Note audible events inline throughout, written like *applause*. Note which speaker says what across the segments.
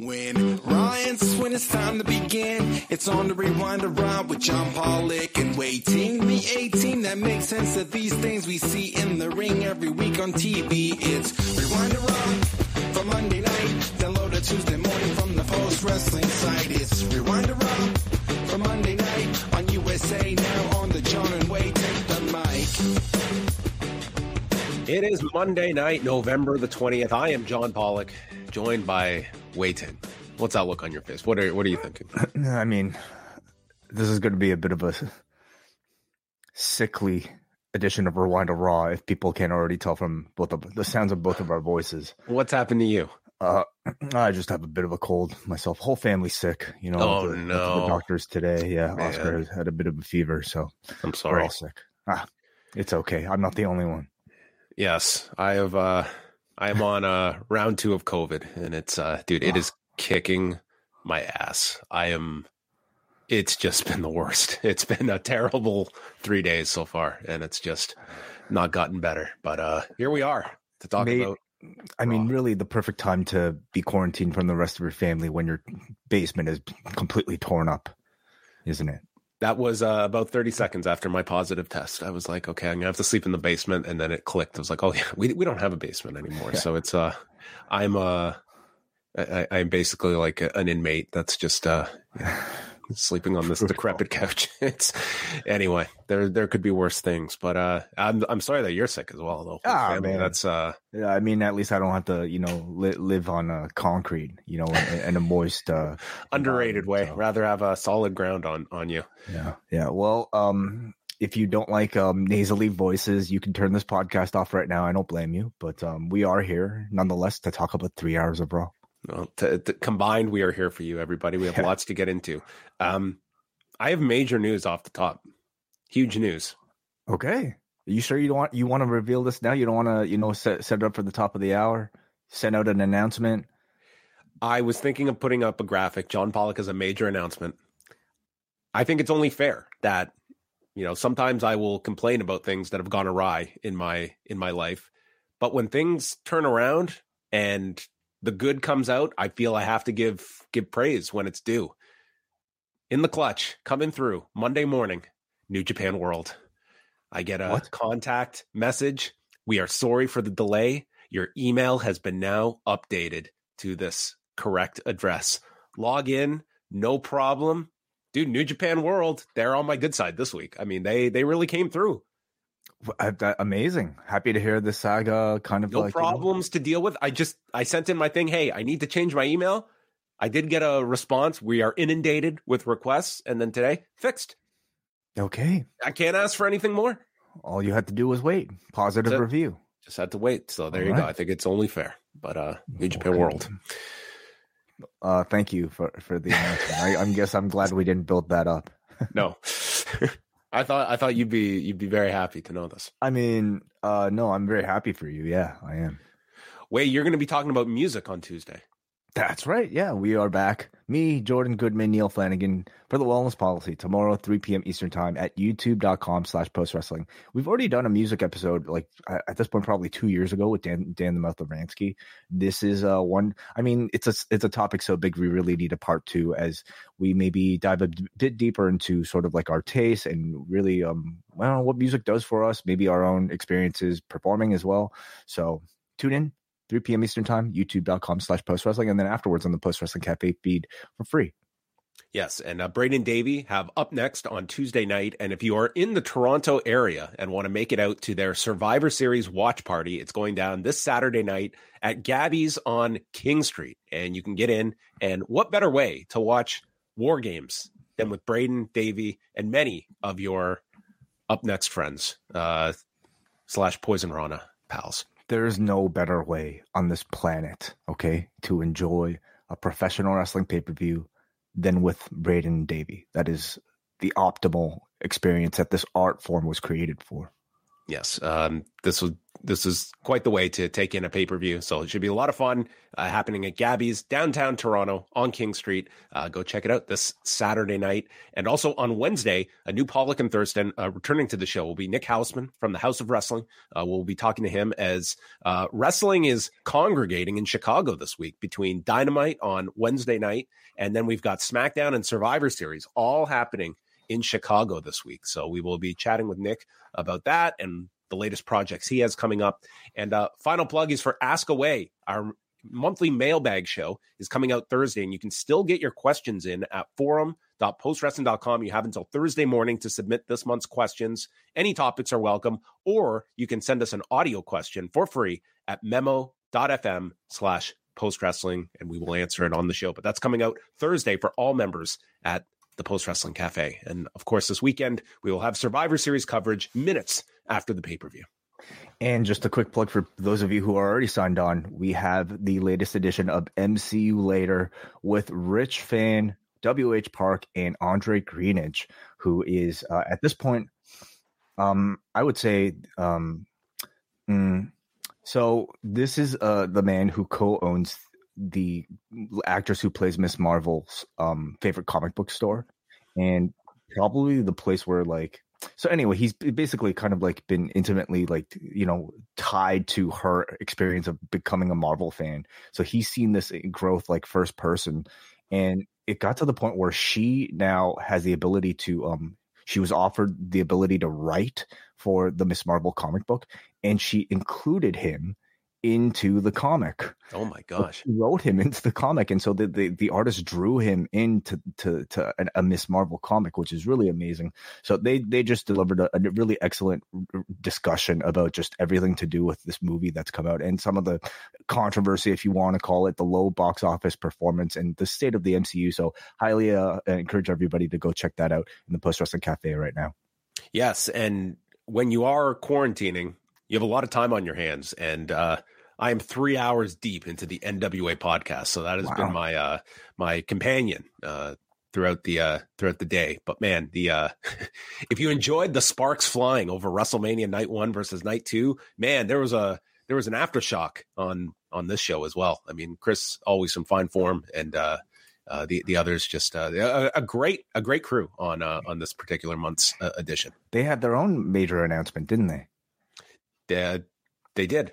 Speaker 1: When Ryan's when it's time to begin, it's on the Rewind-A-Raw with John Pollock and Wai Ting. Me 18, that makes sense of these things we see in the ring every week on TV. It's Rewind-A-Raw for Monday night, download a Tuesday morning from the post wrestling site. It's Rewind-A-Raw for Monday night on USA now
Speaker 2: It is Monday night, November the 20th. I am John Pollock, joined by Wai Ting. What's that look on your face? What are what are you thinking? *clears throat*
Speaker 3: I mean, this is going to be a bit of a sickly edition of Rewind to Raw if people can't already tell from both of the sounds of both of our voices.
Speaker 2: What's happened to you?
Speaker 3: Uh, *clears throat* I just have a bit of a cold myself. Whole family sick. You know.
Speaker 2: Oh,
Speaker 3: the,
Speaker 2: no.
Speaker 3: The doctors today. Yeah,
Speaker 2: Man.
Speaker 3: Oscar has had a bit of a fever, so
Speaker 2: I'm sorry.
Speaker 3: we're all sick. Ah, it's okay. I'm not the only one.
Speaker 2: Yes, I have. uh I am on uh round two of COVID, and it's uh, dude, it is kicking my ass. I am. It's just *laughs* been the worst. It's been a terrible three days so far, and it's just not gotten better. But uh here we are to talk
Speaker 3: Mate,
Speaker 2: about.
Speaker 3: I mean, really, the perfect time to be quarantined from the rest of your family when your basement is completely torn up, isn't it?
Speaker 2: That was uh, about 30 seconds after my positive test. I was like, okay, I'm gonna have to sleep in the basement, and then it clicked. I was like, oh yeah, we we don't have a basement anymore. So it's uh, I'm uh, I, I- I'm basically like an inmate that's just uh, *laughs* sleeping on this *laughs* decrepit couch. *laughs* It's anyway, there there could be worse things, but uh, I'm I'm sorry that you're sick as well, though.
Speaker 3: Ah,
Speaker 2: Family,
Speaker 3: man.
Speaker 2: that's uh,
Speaker 3: Yeah, I mean, at least I don't have to, you know, li- live on uh, concrete, you know, and, and a moist. Uh,
Speaker 2: underrated way.
Speaker 3: so-
Speaker 2: Rather have a solid ground on on you.
Speaker 3: Yeah, yeah. Well, um, if you don't like um, nasally voices, you can turn this podcast off right now. I don't blame you, but um, we are here nonetheless to talk about three hours of Raw.
Speaker 2: Well, to, to- combined, we are here for you, everybody. We have lots to get into. Um, I have major news off the top. Huge news.
Speaker 3: Okay, are you sure you don't want you want to reveal this now? You don't want to, you know, set set it up for the top of the hour, send out an announcement.
Speaker 2: I was thinking of putting up a graphic. John Pollock has a major announcement. I think it's only fair that you know sometimes I will complain about things that have gone awry in my in my life, but when things turn around and the good comes out, I feel I have to give give praise when it's due. In the clutch, coming through Monday morning, New Japan World. I get a
Speaker 3: What?
Speaker 2: contact message. We are sorry for the delay. Your email has been now updated to this correct address. Log in, no problem. Dude, New Japan World, they're on my good side this week. I mean, they they really came through.
Speaker 3: Uh, that- amazing. Happy to hear the saga. Kind of
Speaker 2: No
Speaker 3: like you know-
Speaker 2: problems to deal with. I just I sent in my thing, "Hey, I need to change my email." I did get a response. We are inundated with requests and then today fixed.
Speaker 3: okay,
Speaker 2: I can't ask for anything more.
Speaker 3: all you had to do was wait. Positive
Speaker 2: it.
Speaker 3: review.
Speaker 2: Just had to wait. So there
Speaker 3: All
Speaker 2: you go. I think it's only fair. But uh New Japan
Speaker 3: Okay.
Speaker 2: World.
Speaker 3: Uh, thank you for for the announcement. I, I guess I'm glad we didn't build that up.
Speaker 2: No. *laughs* I thought I thought you'd be you'd be very happy to know this.
Speaker 3: I mean, uh, no, I'm very happy for you. Yeah, I am.
Speaker 2: Wait, you're going to be talking about music on Tuesday.
Speaker 3: That's right. Yeah, we are back. Me, Jordan Goodman, Neil Flanagan for the Wellness Policy tomorrow, 3 p.m. Eastern Time at youtube.com slash post wrestling. We've already done a music episode like at this point, probably two years ago with Dan, Dan the Mouth of Ransky. This is uh one, I mean, it's a, it's a topic so big, we really need a part two as we maybe dive a bit deeper into sort of like our taste and really, um, well, what music does for us, maybe our own experiences performing as well. So tune in 3 p.m. Eastern Time, youtube.com slash post wrestling, and then afterwards on the Post Wrestling Cafe feed for free.
Speaker 2: Yes, and uh, Braden Davie have upNXT on Tuesday night. And if you are in the Toronto area and want to make it out to their Survivor Series watch party, it's going down this Saturday night at Gabby's on King Street. And you can get in. And what better way to watch War Games than with Braden Davie and many of your upNXT friends uh, slash Poison Rana pals?
Speaker 3: There is no better way on this planet, okay, to enjoy a professional wrestling pay per view than with Braden Davie. That is the optimal experience that this art form was created for.
Speaker 2: Yes, um, this was this is quite the way to take in a pay per view. So it should be a lot of fun uh, happening at Gabby's downtown Toronto on King Street. Uh, go check it out this Saturday night. And also on Wednesday, a new Pollock and Thurston uh, returning to the show will be Nick Hausman from the Haus of Wrestling. Uh, we'll be talking to him as uh, wrestling is congregating in Chicago this week between Dynamite on Wednesday night. And then we've got SmackDown and Survivor Series all happening in Chicago this week. So we will be chatting with Nick about that and the latest projects he has coming up. And uh, final plug is for ASK-A-WAI. Our monthly mailbag show is coming out Thursday, and you can still get your questions in at forum.postwrestling.com. You have until Thursday morning to submit this month's questions. Any topics are welcome, or you can send us an audio question for free at memo.fm slash post wrestling, and we will answer it on the show. But that's coming out Thursday for all members at the Post Wrestling Cafe. And of course, this weekend, we will have Survivor Series coverage minutes after the pay per view.
Speaker 3: And just a quick plug for those of you who are already signed on, we have the latest edition of MCU Later with Rich Fan, WH Park, and Andre Greenidge, who is uh, at this point, um, I would say, um, mm, so this is uh, the man who co-owns the actress who plays Miss Marvel's um, favorite comic book store, and probably the place where like so anyway he's basically kind of like been intimately like you know tied to her experience of becoming a marvel fan. So he's seen this growth like first person and it got to the point where she now has the ability to um she was offered the ability to write for the miss marvel comic book and she included him into the comic.
Speaker 2: Oh my gosh!
Speaker 3: Wrote him into the comic, and so the the, the artist drew him into to to an, a Miss Marvel comic, which is really amazing. So they they just delivered a, a, really excellent discussion about just everything to do with this movie that's come out, and some of the controversy, if you want to call it, the low box office performance, and the state of the MCU. So highly uh, encourage everybody to go check that out in the Post Wrestling Cafe right now.
Speaker 2: Yes, and when you are quarantining you have a lot of time on your hands, and uh, I am three hours deep into the NWA podcast, so that has wow. been my uh, my companion uh, throughout the uh, throughout the day. But man, the uh, *laughs* if you enjoyed the sparks flying over WrestleMania Night One versus Night Two, man, there was a there was an aftershock on on this show as well. I mean, Chris always some fine form, and uh, uh, the the others just uh, a, a, great a great crew on uh, on this particular month's uh, edition.
Speaker 3: They had their own major announcement, didn't they?
Speaker 2: They, they did.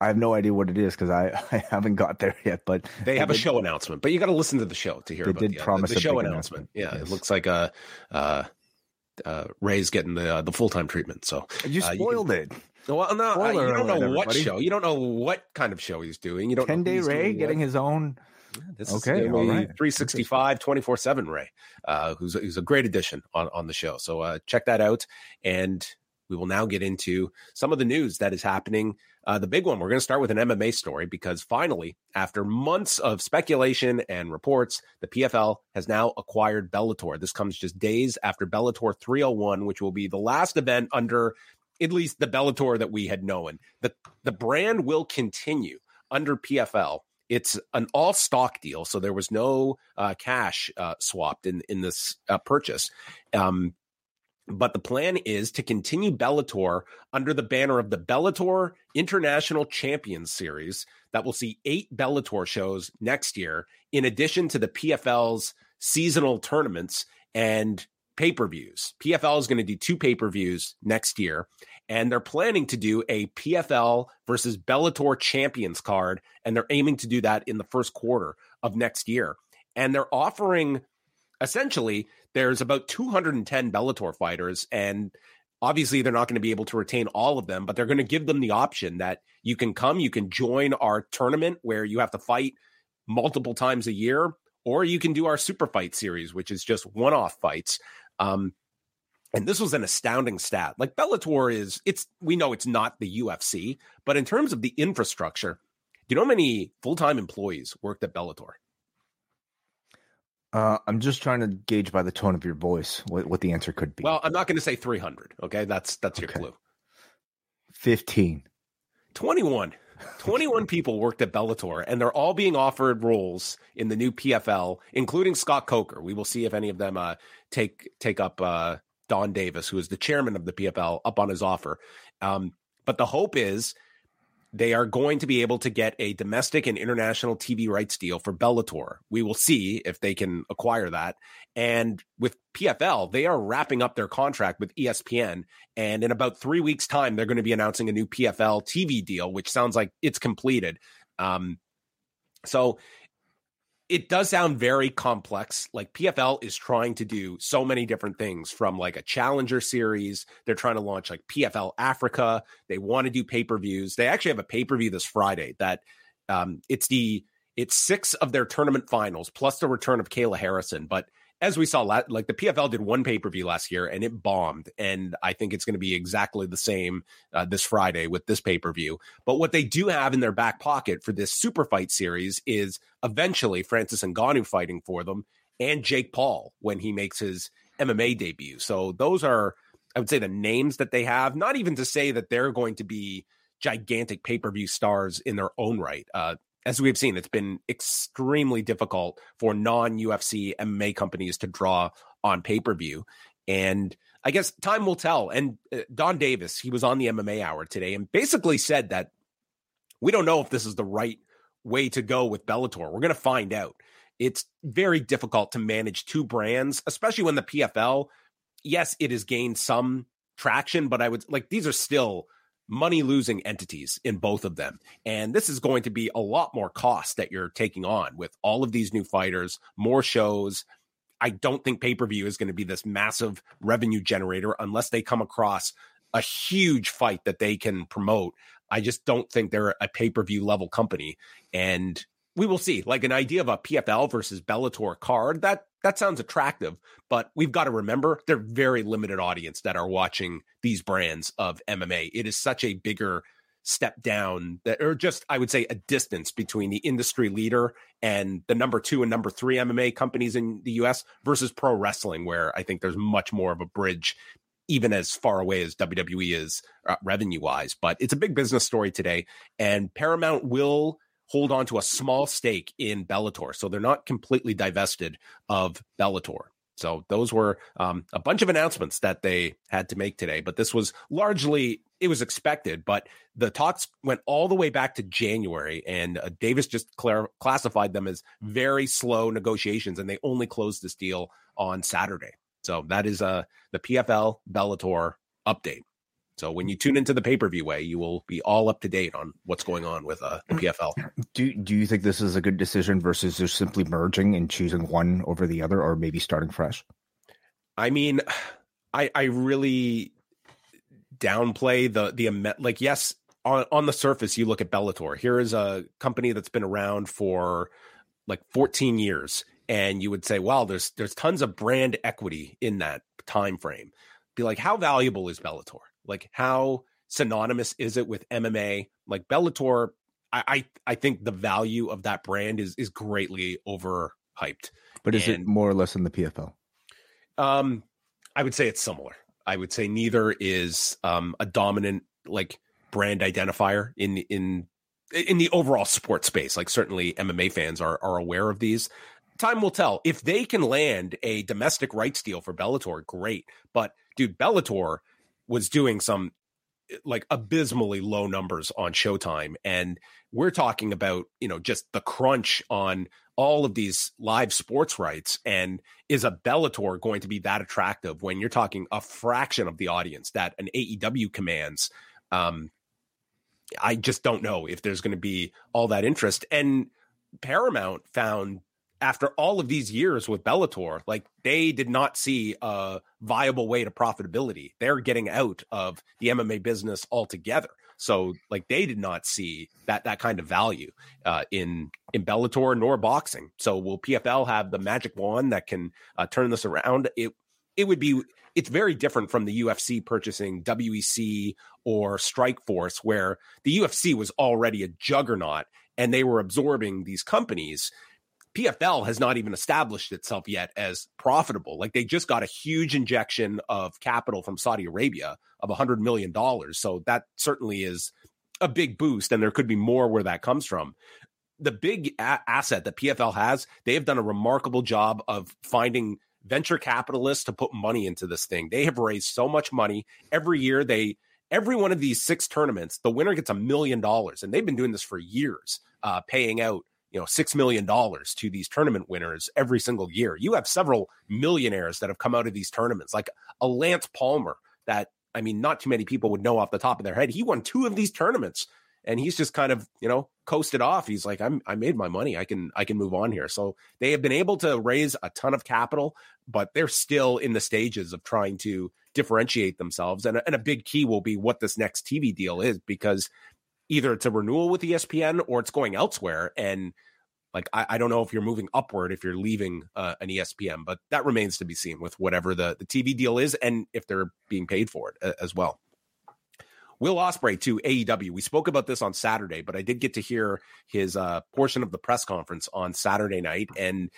Speaker 3: I have no idea what it is because I, *laughs* I haven't got there yet. But
Speaker 2: they have a show announcement. But you got to listen to the show to hear.
Speaker 3: They
Speaker 2: about
Speaker 3: did
Speaker 2: the,
Speaker 3: promise
Speaker 2: the, show
Speaker 3: announcement.
Speaker 2: announcement. Yeah, yes. it looks like a. Uh, uh, Ray's getting the uh, the full time treatment. So
Speaker 3: you spoiled
Speaker 2: uh,
Speaker 3: you can,
Speaker 2: it. Well, no, uh, you don't know alert, what everybody. show. You don't know what kind of show he's doing. You don't.
Speaker 3: Ten Day Ray getting
Speaker 2: what.
Speaker 3: his own.
Speaker 2: Yeah, this okay, is right. 365, 24 7 Ray, uh, who's, who's a great addition on, on the show. So uh, check that out. And we will now get into some of the news that is happening. Uh, the big one, we're going to start with an MMA story because finally, after months of speculation and reports, the PFL has now acquired Bellator. This comes just days after Bellator 301, which will be the last event under at least the Bellator that we had known. The, the brand will continue under PFL. It's an all stock deal, so there was no uh, cash uh, swapped in in this uh, purchase. Um, but the plan is to continue Bellator under the banner of the Bellator International Champions Series that will see eight Bellator shows next year, in addition to the PFL's seasonal tournaments and pay per views. PFL is going to do two pay per views next year, and they're planning to do a PFL versus Bellator Champions card, and they're aiming to do that in the first quarter of next year. And they're offering essentially there's about 210 Bellator fighters, and obviously they're not going to be able to retain all of them, but they're going to give them the option that you can come, you can join our tournament where you have to fight multiple times a year, or you can do our super fight series, which is just one off fights. Um, and this was an astounding stat. Like Bellator is, it's we know it's not the UFC, but in terms of the infrastructure, do you know how many full time employees worked at Bellator?
Speaker 3: Uh, I'm just trying to gauge by the tone of your voice what, what the answer could be.
Speaker 2: Well, I'm not going to say 300. Okay, that's that's your
Speaker 3: Okay.
Speaker 2: clue.
Speaker 3: 15.
Speaker 2: 21. 21 *laughs* people worked at Bellator, and they're all being offered roles in the new PFL, including Scott Coker. We will see if any of them uh, take take up uh, Don Davis, who is the chairman of the PFL, up on his offer. Um, but the hope is they are going to be able to get a domestic and international TV rights deal for Bellator. We will see if they can acquire that. And with PFL, they are wrapping up their contract with ESPN. And in about three weeks' time, they're going to be announcing a new PFL TV deal, which sounds like it's completed. Um, so it does sound very complex. Like PFL is trying to do so many different things from like a challenger series. They're trying to launch like PFL Africa. They want to do pay per views. They actually have a pay per view this Friday that um, it's the it's six of their tournament finals plus the return of Kayla Harrison. But as we saw, like the PFL did one pay per view last year and it bombed. And I think it's going to be exactly the same uh, this Friday with this pay per view. But what they do have in their back pocket for this super fight series is eventually Francis and Ngannou fighting for them and Jake Paul when he makes his MMA debut. So those are, I would say, the names that they have. Not even to say that they're going to be gigantic pay per view stars in their own right. Uh, as we've seen, it's been extremely difficult for non UFC MMA companies to draw on pay per view. And I guess time will tell. And uh, Don Davis, he was on the MMA hour today and basically said that we don't know if this is the right way to go with Bellator. We're going to find out. It's very difficult to manage two brands, especially when the PFL, yes, it has gained some traction, but I would like these are still money losing entities in both of them. And this is going to be a lot more cost that you're taking on with all of these new fighters, more shows. I don't think pay per view is going to be this massive revenue generator unless they come across a huge fight that they can promote. I just don't think they're a pay per view level company. And we will see. Like an idea of a PFL versus Bellator card, that that sounds attractive, but we've got to remember they're very limited audience that are watching these brands of MMA. It is such a bigger step down that or just I would say a distance between the industry leader and the number 2 and number 3 MMA companies in the US versus pro wrestling where I think there's much more of a bridge even as far away as WWE is uh, revenue wise, but it's a big business story today and Paramount will hold on to a small stake in Bellator. So they're not completely divested of Bellator. So those were um, a bunch of announcements that they had to make today, but this was largely it was expected. But the talks went all the way back to January, and uh, Davis just clar- classified them as very slow negotiations, and they only closed this deal on Saturday. So that is uh, the PFL Bellator update. So when you tune into the pay per view way, you will be all up to date on what's going on with uh, the PFL.
Speaker 3: Do do you think this is a good decision versus just simply merging and choosing one over the other, or maybe starting fresh?
Speaker 2: I mean, I I really downplay the the like yes on on the surface you look at Bellator. Here is a company that's been around for like 14 years and you would say wow there's there's tons of brand equity in that time frame. Be like how valuable is Bellator? Like how synonymous is it with MMA? Like Bellator I I, I think the value of that brand is is greatly overhyped.
Speaker 3: But is
Speaker 2: And-
Speaker 3: it more or less than the PFL?
Speaker 2: Um, I would say it's similar. I would say neither is um, a dominant like brand identifier in in in the overall sports space. Like certainly MMA fans are are aware of these. Time will tell if they can land a domestic rights deal for Bellator. Great, but dude, Bellator was doing some like abysmally low numbers on Showtime, and we're talking about you know just the crunch on all of these live sports rights and is a Bellator going to be that attractive when you're talking a fraction of the audience that an AEW commands? Um, I just don't know if there's going to be all that interest. And Paramount found after all of these years with Bellator, like they did not see a viable way to profitability. They're getting out of the MMA business altogether. So like they did not see that that kind of value uh, in in Bellator nor boxing. So will PFL have the magic wand that can uh, turn this around? It it would be it's very different from the UFC purchasing WEC or Strikeforce, where the UFC was already a juggernaut and they were absorbing these companies. PFL has not even established itself yet as profitable. Like they just got a huge injection of capital from Saudi Arabia of $100 million. So that certainly is a big boost, and there could be more where that comes from. The big a- asset that PFL has, they have done a remarkable job of finding venture capitalists to put money into this thing. They have raised so much money every year. They every one of these six tournaments, the winner gets a million dollars, and they've been doing this for years, uh, paying out you know six million dollars to these tournament winners every single year. You have several millionaires that have come out of these tournaments, like a Lance Palmer. That I mean, not too many people would know off the top of their head. He won two of these tournaments and he's just kind of you know coasted off he's like i'm i made my money i can i can move on here so they have been able to raise a ton of capital but they're still in the stages of trying to differentiate themselves and, and a big key will be what this next tv deal is because either it's a renewal with espn or it's going elsewhere and like I, I don't know if you're moving upward if you're leaving uh, an espn but that remains to be seen with whatever the, the tv deal is and if they're being paid for it uh, as well Will Ospreay to AEW. We spoke about this on Saturday, but I did get to hear his uh, portion of the press conference on Saturday night, and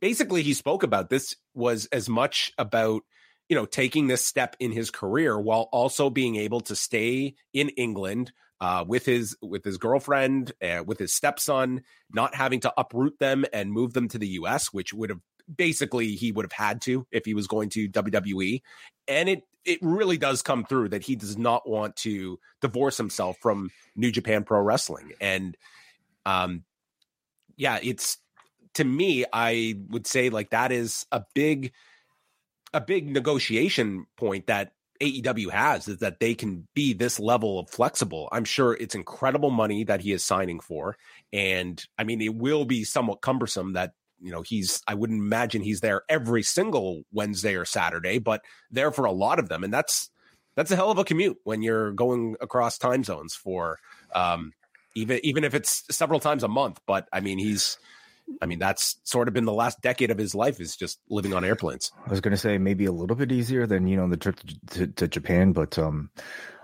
Speaker 2: basically he spoke about this was as much about you know taking this step in his career while also being able to stay in England uh, with his with his girlfriend, uh, with his stepson, not having to uproot them and move them to the U.S., which would have basically he would have had to if he was going to WWE. And it it really does come through that he does not want to divorce himself from New Japan Pro Wrestling. And um yeah, it's to me, I would say like that is a big a big negotiation point that AEW has is that they can be this level of flexible. I'm sure it's incredible money that he is signing for. And I mean, it will be somewhat cumbersome that you know he's i wouldn't imagine he's there every single wednesday or saturday but there for a lot of them and that's that's a hell of a commute when you're going across time zones for um even even if it's several times a month but i mean he's I mean, that's sort of been the last decade of his life is just living on airplanes.
Speaker 3: I was going to say maybe a little bit easier than you know the trip to, to, to Japan, but um,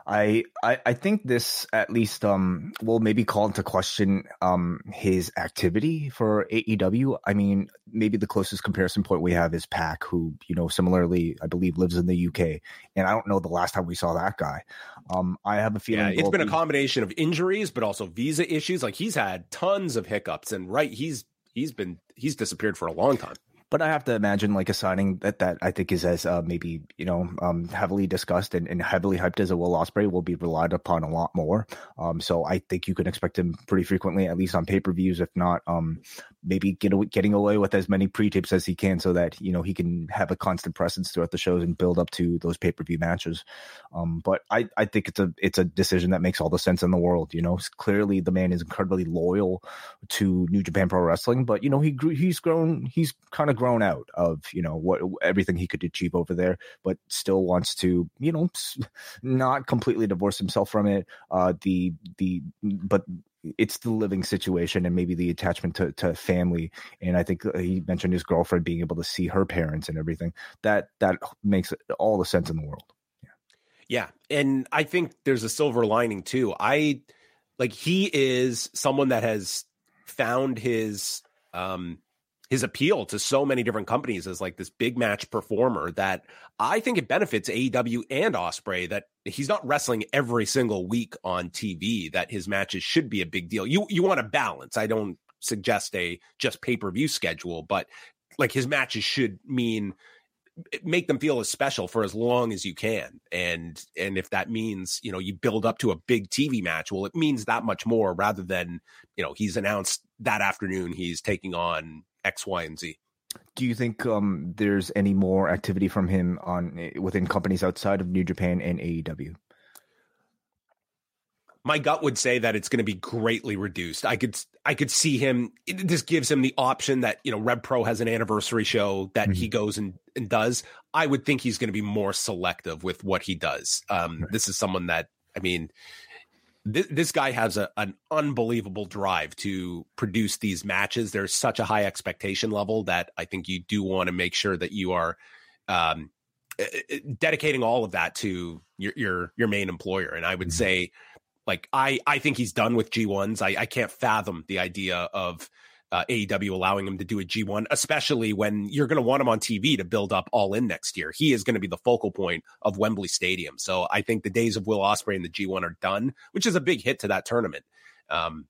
Speaker 3: I, I I think this at least um will maybe call into question um his activity for AEW. I mean, maybe the closest comparison point we have is Pac, who you know similarly I believe lives in the UK, and I don't know the last time we saw that guy. Um, I have a feeling
Speaker 2: yeah, it's been be- a combination of injuries, but also visa issues. Like he's had tons of hiccups, and right, he's he's been he's disappeared for a long time.
Speaker 3: But I have to imagine like a signing that that I think is as uh, maybe you know um, heavily discussed and, and, heavily hyped as a Will Ospreay will be relied upon a lot more. Um, so I think you can expect him pretty frequently, at least on pay per views, if not um, maybe get getting away with as many pre tapes as he can, so that you know he can have a constant presence throughout the shows and build up to those pay per view matches. Um, but I I think it's a it's a decision that makes all the sense in the world. You know, clearly the man is incredibly loyal to New Japan Pro Wrestling, but you know he grew he's grown he's kind of grown out of you know what everything he could achieve over there, but still wants to you know *laughs* not completely divorce himself from it. Uh, the the but it's the living situation and maybe the attachment to, to family and i think uh, he mentioned his girlfriend being able to see her parents and everything that that makes all the sense in the world
Speaker 2: yeah yeah and i think there's a silver lining too i like he is someone that has found his um his appeal to so many different companies as like this big match performer that I think it benefits AEW and Ospreay that he's not wrestling every single week on TV. That his matches should be a big deal. You you want a balance. I don't suggest a just pay per view schedule, but like his matches should mean eh, make them feel as special for as long as you can and and if that means you know you build up to a big tv match well it means that much more rather than you know he's announced that afternoon he's taking on X, Y, and Z.
Speaker 3: Do you think um, there's any more activity from him on eh, within companies outside of New Japan and AEW?
Speaker 2: My gut would say that it's going to be greatly reduced. I could I could see him. This gives him the option that you know Rev Pro has an anniversary show that mm-hmm. he goes and, and does. I would think he's going to be more selective with what he does. Um, right. This is someone that I mean, this, this guy has a, an unbelievable drive to produce these matches. There's such a high expectation level that I think you do want to make sure that you are um, eh, eh, dedicating all of that to your your your main employer. And I would mm-hmm. say, like I I think he's done with G ones. I I can't fathom the idea of uh, AEW allowing him to do a G1, especially when you're going to want him on TV to build up all in next year. He is going to be the focal point of Wembley Stadium. So I think the days of Will Ospreay and the G1 are done, which is a big hit to that tournament. Um,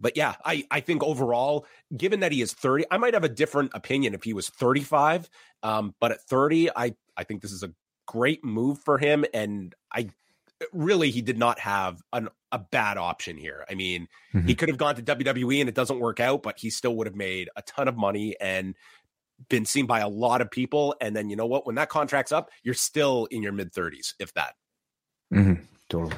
Speaker 2: but yeah, I, I think overall, given that he is 30, I might have a different opinion if he was 35. Um, but at 30, I, I think this is a great move for him. And I really he did not have an, a bad option here. I mean, mm-hmm. he could have gone to WWE and it doesn't work out, but he still would have made a ton of money and been seen by a lot of people. And then you know what? When that contract's up, you're still in your mid 30s, if that.
Speaker 3: Mm-hmm. Totally.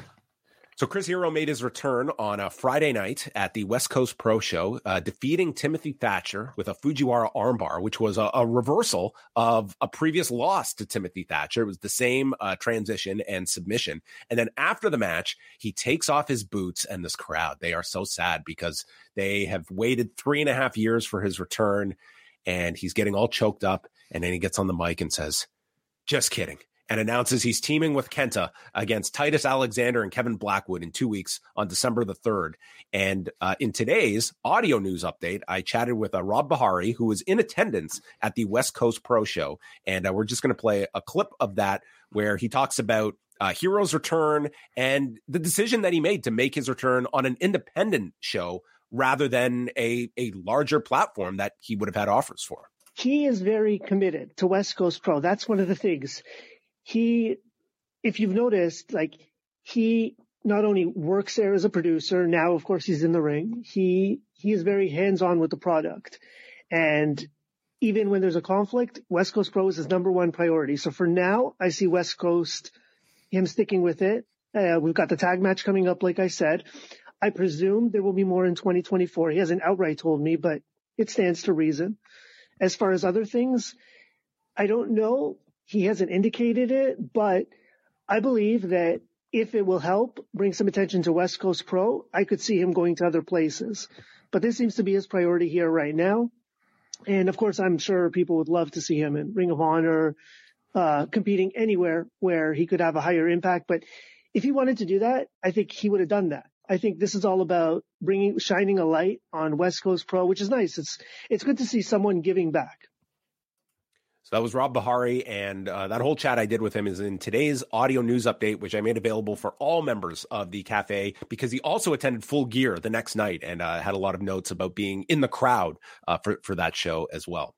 Speaker 2: So Chris Hero made his return on a Friday night at the West Coast Pro Show, uh, defeating Timothy Thatcher with a Fujiwara armbar, which was a, a, reversal of a previous loss to Timothy Thatcher. It was the same uh, transition and submission. And then after the match, he takes off his boots, and this crowd, they are so sad because they have waited three and a half years for his return, and he's getting all choked up. And then he gets on the mic and says, just kidding and announces he's teaming with Kenta against Titus Alexander and Kevin Blackwood in two weeks on December the 3rd. And uh, in today's audio news update, I chatted with uh, Rob Bahari, who was in attendance at the West Coast Pro Show. And uh, we're just going to play a clip of that where he talks about uh, Hero's return and the decision that he made to make his return on an independent show rather than a, a larger platform that he would have had offers for.
Speaker 4: He is very committed to West Coast Pro. That's one of the things he, if you've noticed, like he not only works there as a producer, now of course he's in the ring. He, he is very hands on with the product. And even when there's a conflict, West Coast Pro is his number one priority. So for now, I see West Coast, him sticking with it. Uh, we've got the tag match coming up, like I said. I presume there will be more in 2024. He hasn't outright told me, but it stands to reason. As far as other things, I don't know he hasn't indicated it, but I believe that if it will help bring some attention to West Coast Pro, I could see him going to other places. But this seems to be his priority here right now. And of course, I'm sure people would love to see him in Ring of Honor, uh, competing anywhere where he could have a higher impact. But if he wanted to do that, I think he would have done that. I think this is all about bringing, shining a light on West Coast Pro, which is nice. It's, it's good to see someone giving back.
Speaker 2: So that was Rob Bahari, and uh, that whole chat I did with him is in today's audio news update, which I made available for all members of the cafe because he also attended Full Gear the next night and uh, had a lot of notes about being in the crowd uh, for for that show as well.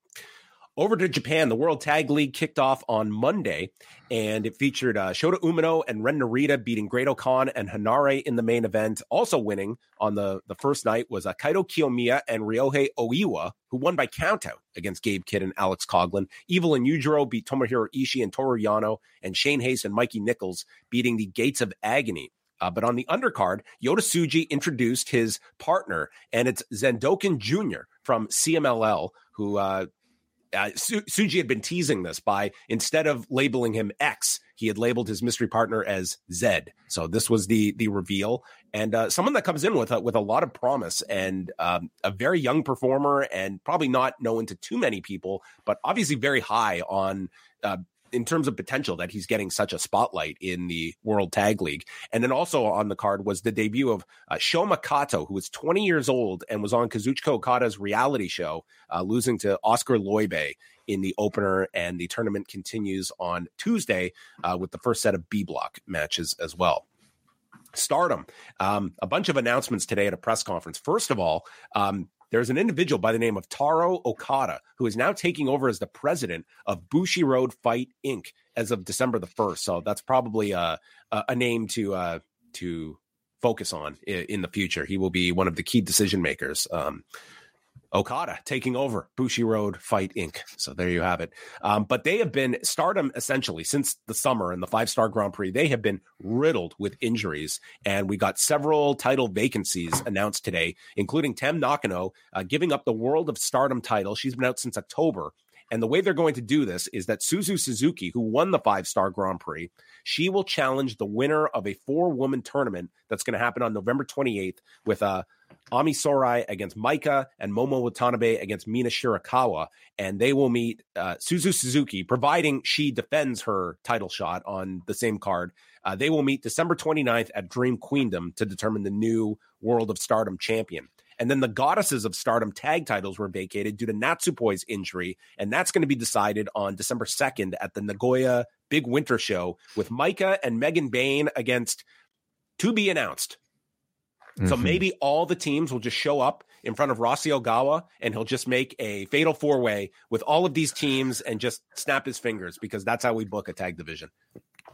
Speaker 2: Over to Japan, the World Tag League kicked off on Monday, and it featured uh, Shota Umino and Ren Narita beating Great-O-Khan and Henare in the main event. Also winning on the, the first night was uh, Kaito Kiyomiya and Ryohei Oiwa, who won by countout against Gabe Kidd and Alex Coughlin. Evil and Yujiro beat Tomohiro Ishii and Toru Yano, and Shane Haste and Mikey Nicholls beating the Gates of Agony. Uh, but on the undercard, Yota Tsuji introduced his partner, and it's Zandokan Jr. from CMLL, who uh, uh, Su- Tsuji had been teasing this by instead of labeling him X, he had labeled his mystery partner as Zed. So this was the the reveal, and uh, someone that comes in with a, with a lot of promise and um, a very young performer, and probably not known to too many people, but obviously very high on uh, in terms of potential that he's getting such a spotlight in the World Tag League. And then also on the card was the debut of uh, Shoma Kato, who was 20 years old and was on Kazuchika Okada's reality show, uh, losing to Oskar Leube in the opener. And the tournament continues on Tuesday uh, with the first set of B block matches as well. Stardom, um, a bunch of announcements today at a press conference. First of all, um, there's an individual by the name of Taro Okada who is now taking over as the president of Bushiroad Fight Inc. as of December the first. So that's probably a name to uh, to focus on in, in, the future. He will be one of the key decision makers. Um, Okada taking over Bushiroad Fight Inc. So there you have it. Um, but they have been stardom essentially since the summer and the five star Grand Prix. They have been riddled with injuries, and we got several title vacancies announced today, including Tam Nakano uh, giving up the World of Stardom title. She's been out since October. And the way they're going to do this is that Suzu Suzuki, who won the five star Grand Prix, she will challenge the winner of a four woman tournament that's going to happen on November 28th with uh, Ami Sorai against Maika and Momo Watanabe against Mina Shirakawa. And they will meet uh, Suzu Suzuki, providing she defends her title shot on the same card. Uh, they will meet December 29th at Dream Queendom to determine the new World of Stardom champion. And then the Goddesses of Stardom tag titles were vacated due to Natsupoi's injury. And that's going to be decided on December 2nd at the Nagoya Big Winter Show with Maika and Megan Bayne against to be announced. Mm-hmm. So maybe all the teams will just show up in front of Rossy Ogawa and he'll just make a fatal four way with all of these teams and just snap his fingers because that's how we book a tag division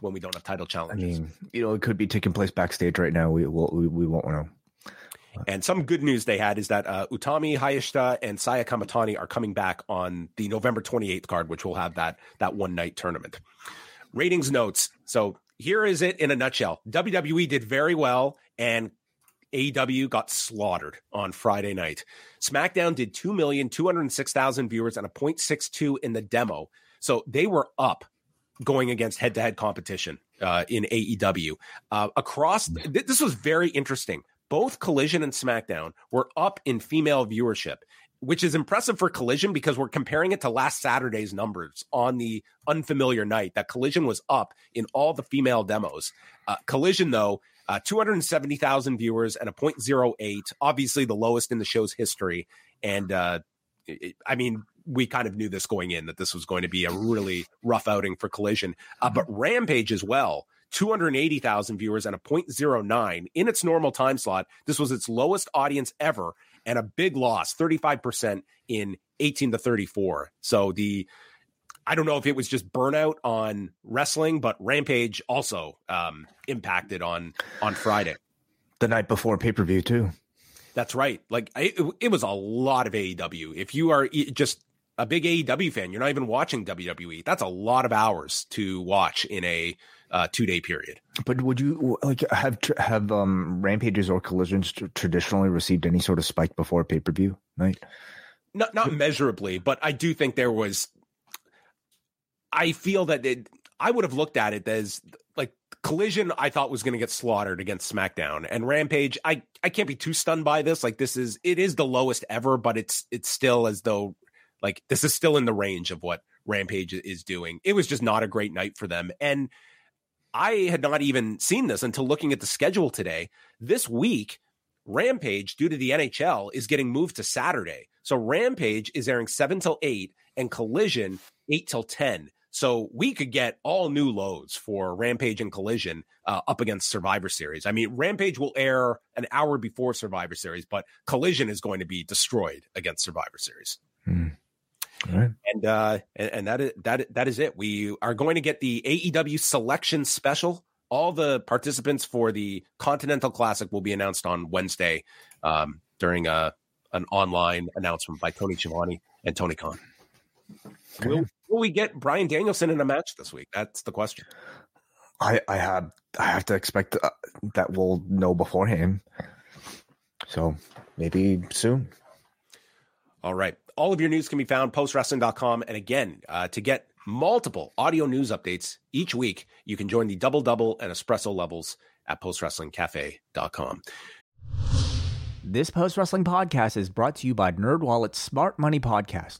Speaker 2: when we don't have title challenges.
Speaker 3: I mean, you know, it could be taking place backstage right now. We will, we, we won't know.
Speaker 2: And some good news they had is that uh, Utami Hayashita and Saya Kamitani are coming back on the November 28th card, which will have that that one night tournament. Ratings notes. So here is it in a nutshell. WWE did very well, and AEW got slaughtered on Friday night. SmackDown did 2,206,000 viewers and a 0.62 in the demo. So they were up going against head to head competition uh, in AEW. Uh, across, th- this was very interesting. Both Collision and SmackDown were up in female viewership, which is impressive for Collision because we're comparing it to last Saturday's numbers on the unfamiliar night. That Collision was up in all the female demos. Uh, Collision, though, uh, 270,000 viewers and a 0.08, obviously the lowest in the show's history. And uh, it, I mean, we kind of knew this going in that this was going to be a really rough outing for Collision. Uh, but Rampage as well, 280,000 viewers and a 0.09 in its normal time slot. This was its lowest audience ever and a big loss, 35% in 18 to 34. So the I don't know if it was just burnout on wrestling, but Rampage also um, impacted on on Friday,
Speaker 3: the night before pay per view too.
Speaker 2: That's right. Like it, it, was a lot of AEW. If you are just a big AEW fan, you're not even watching WWE. That's a lot of hours to watch in a uh, two day period.
Speaker 3: But would you like have have um, rampages or collisions traditionally received any sort of spike before pay per view night?
Speaker 2: Not not measurably, but I do think there was I feel that it, I would have looked at it as like Collision. I thought was going to get slaughtered against SmackDown and Rampage. I I can't be too stunned by this. Like this is it is the lowest ever, but it's it's still as though like this is still in the range of what Rampage is doing. It was just not a great night for them, and I had not even seen this until looking at the schedule today. This week, Rampage, due to the NHL, is getting moved to Saturday. So Rampage is airing seven till eight, and Collision eight till ten. So we could get all new loads for Rampage and Collision uh, up against Survivor Series. I mean, Rampage will air an hour before Survivor Series, but Collision is going to be destroyed against Survivor Series.
Speaker 3: Hmm. Right.
Speaker 2: And uh, and, and that is that that is it. We are going to get the AEW selection special. All the participants for the Continental Classic will be announced on Wednesday um, during a uh, an online announcement by Tony Schiavone and Tony Khan. Will, will we get Bryan Danielson in a match this week? That's the question.
Speaker 3: I I have I have to expect uh, that we'll know beforehand. So maybe soon.
Speaker 2: All right. All of your news can be found postwrestling.com. And again, uh, to get multiple audio news updates each week, you can join the double double and espresso levels at postwrestlingcafe.com.
Speaker 3: This post wrestling podcast is brought to you by NerdWallet's Smart Money Podcast.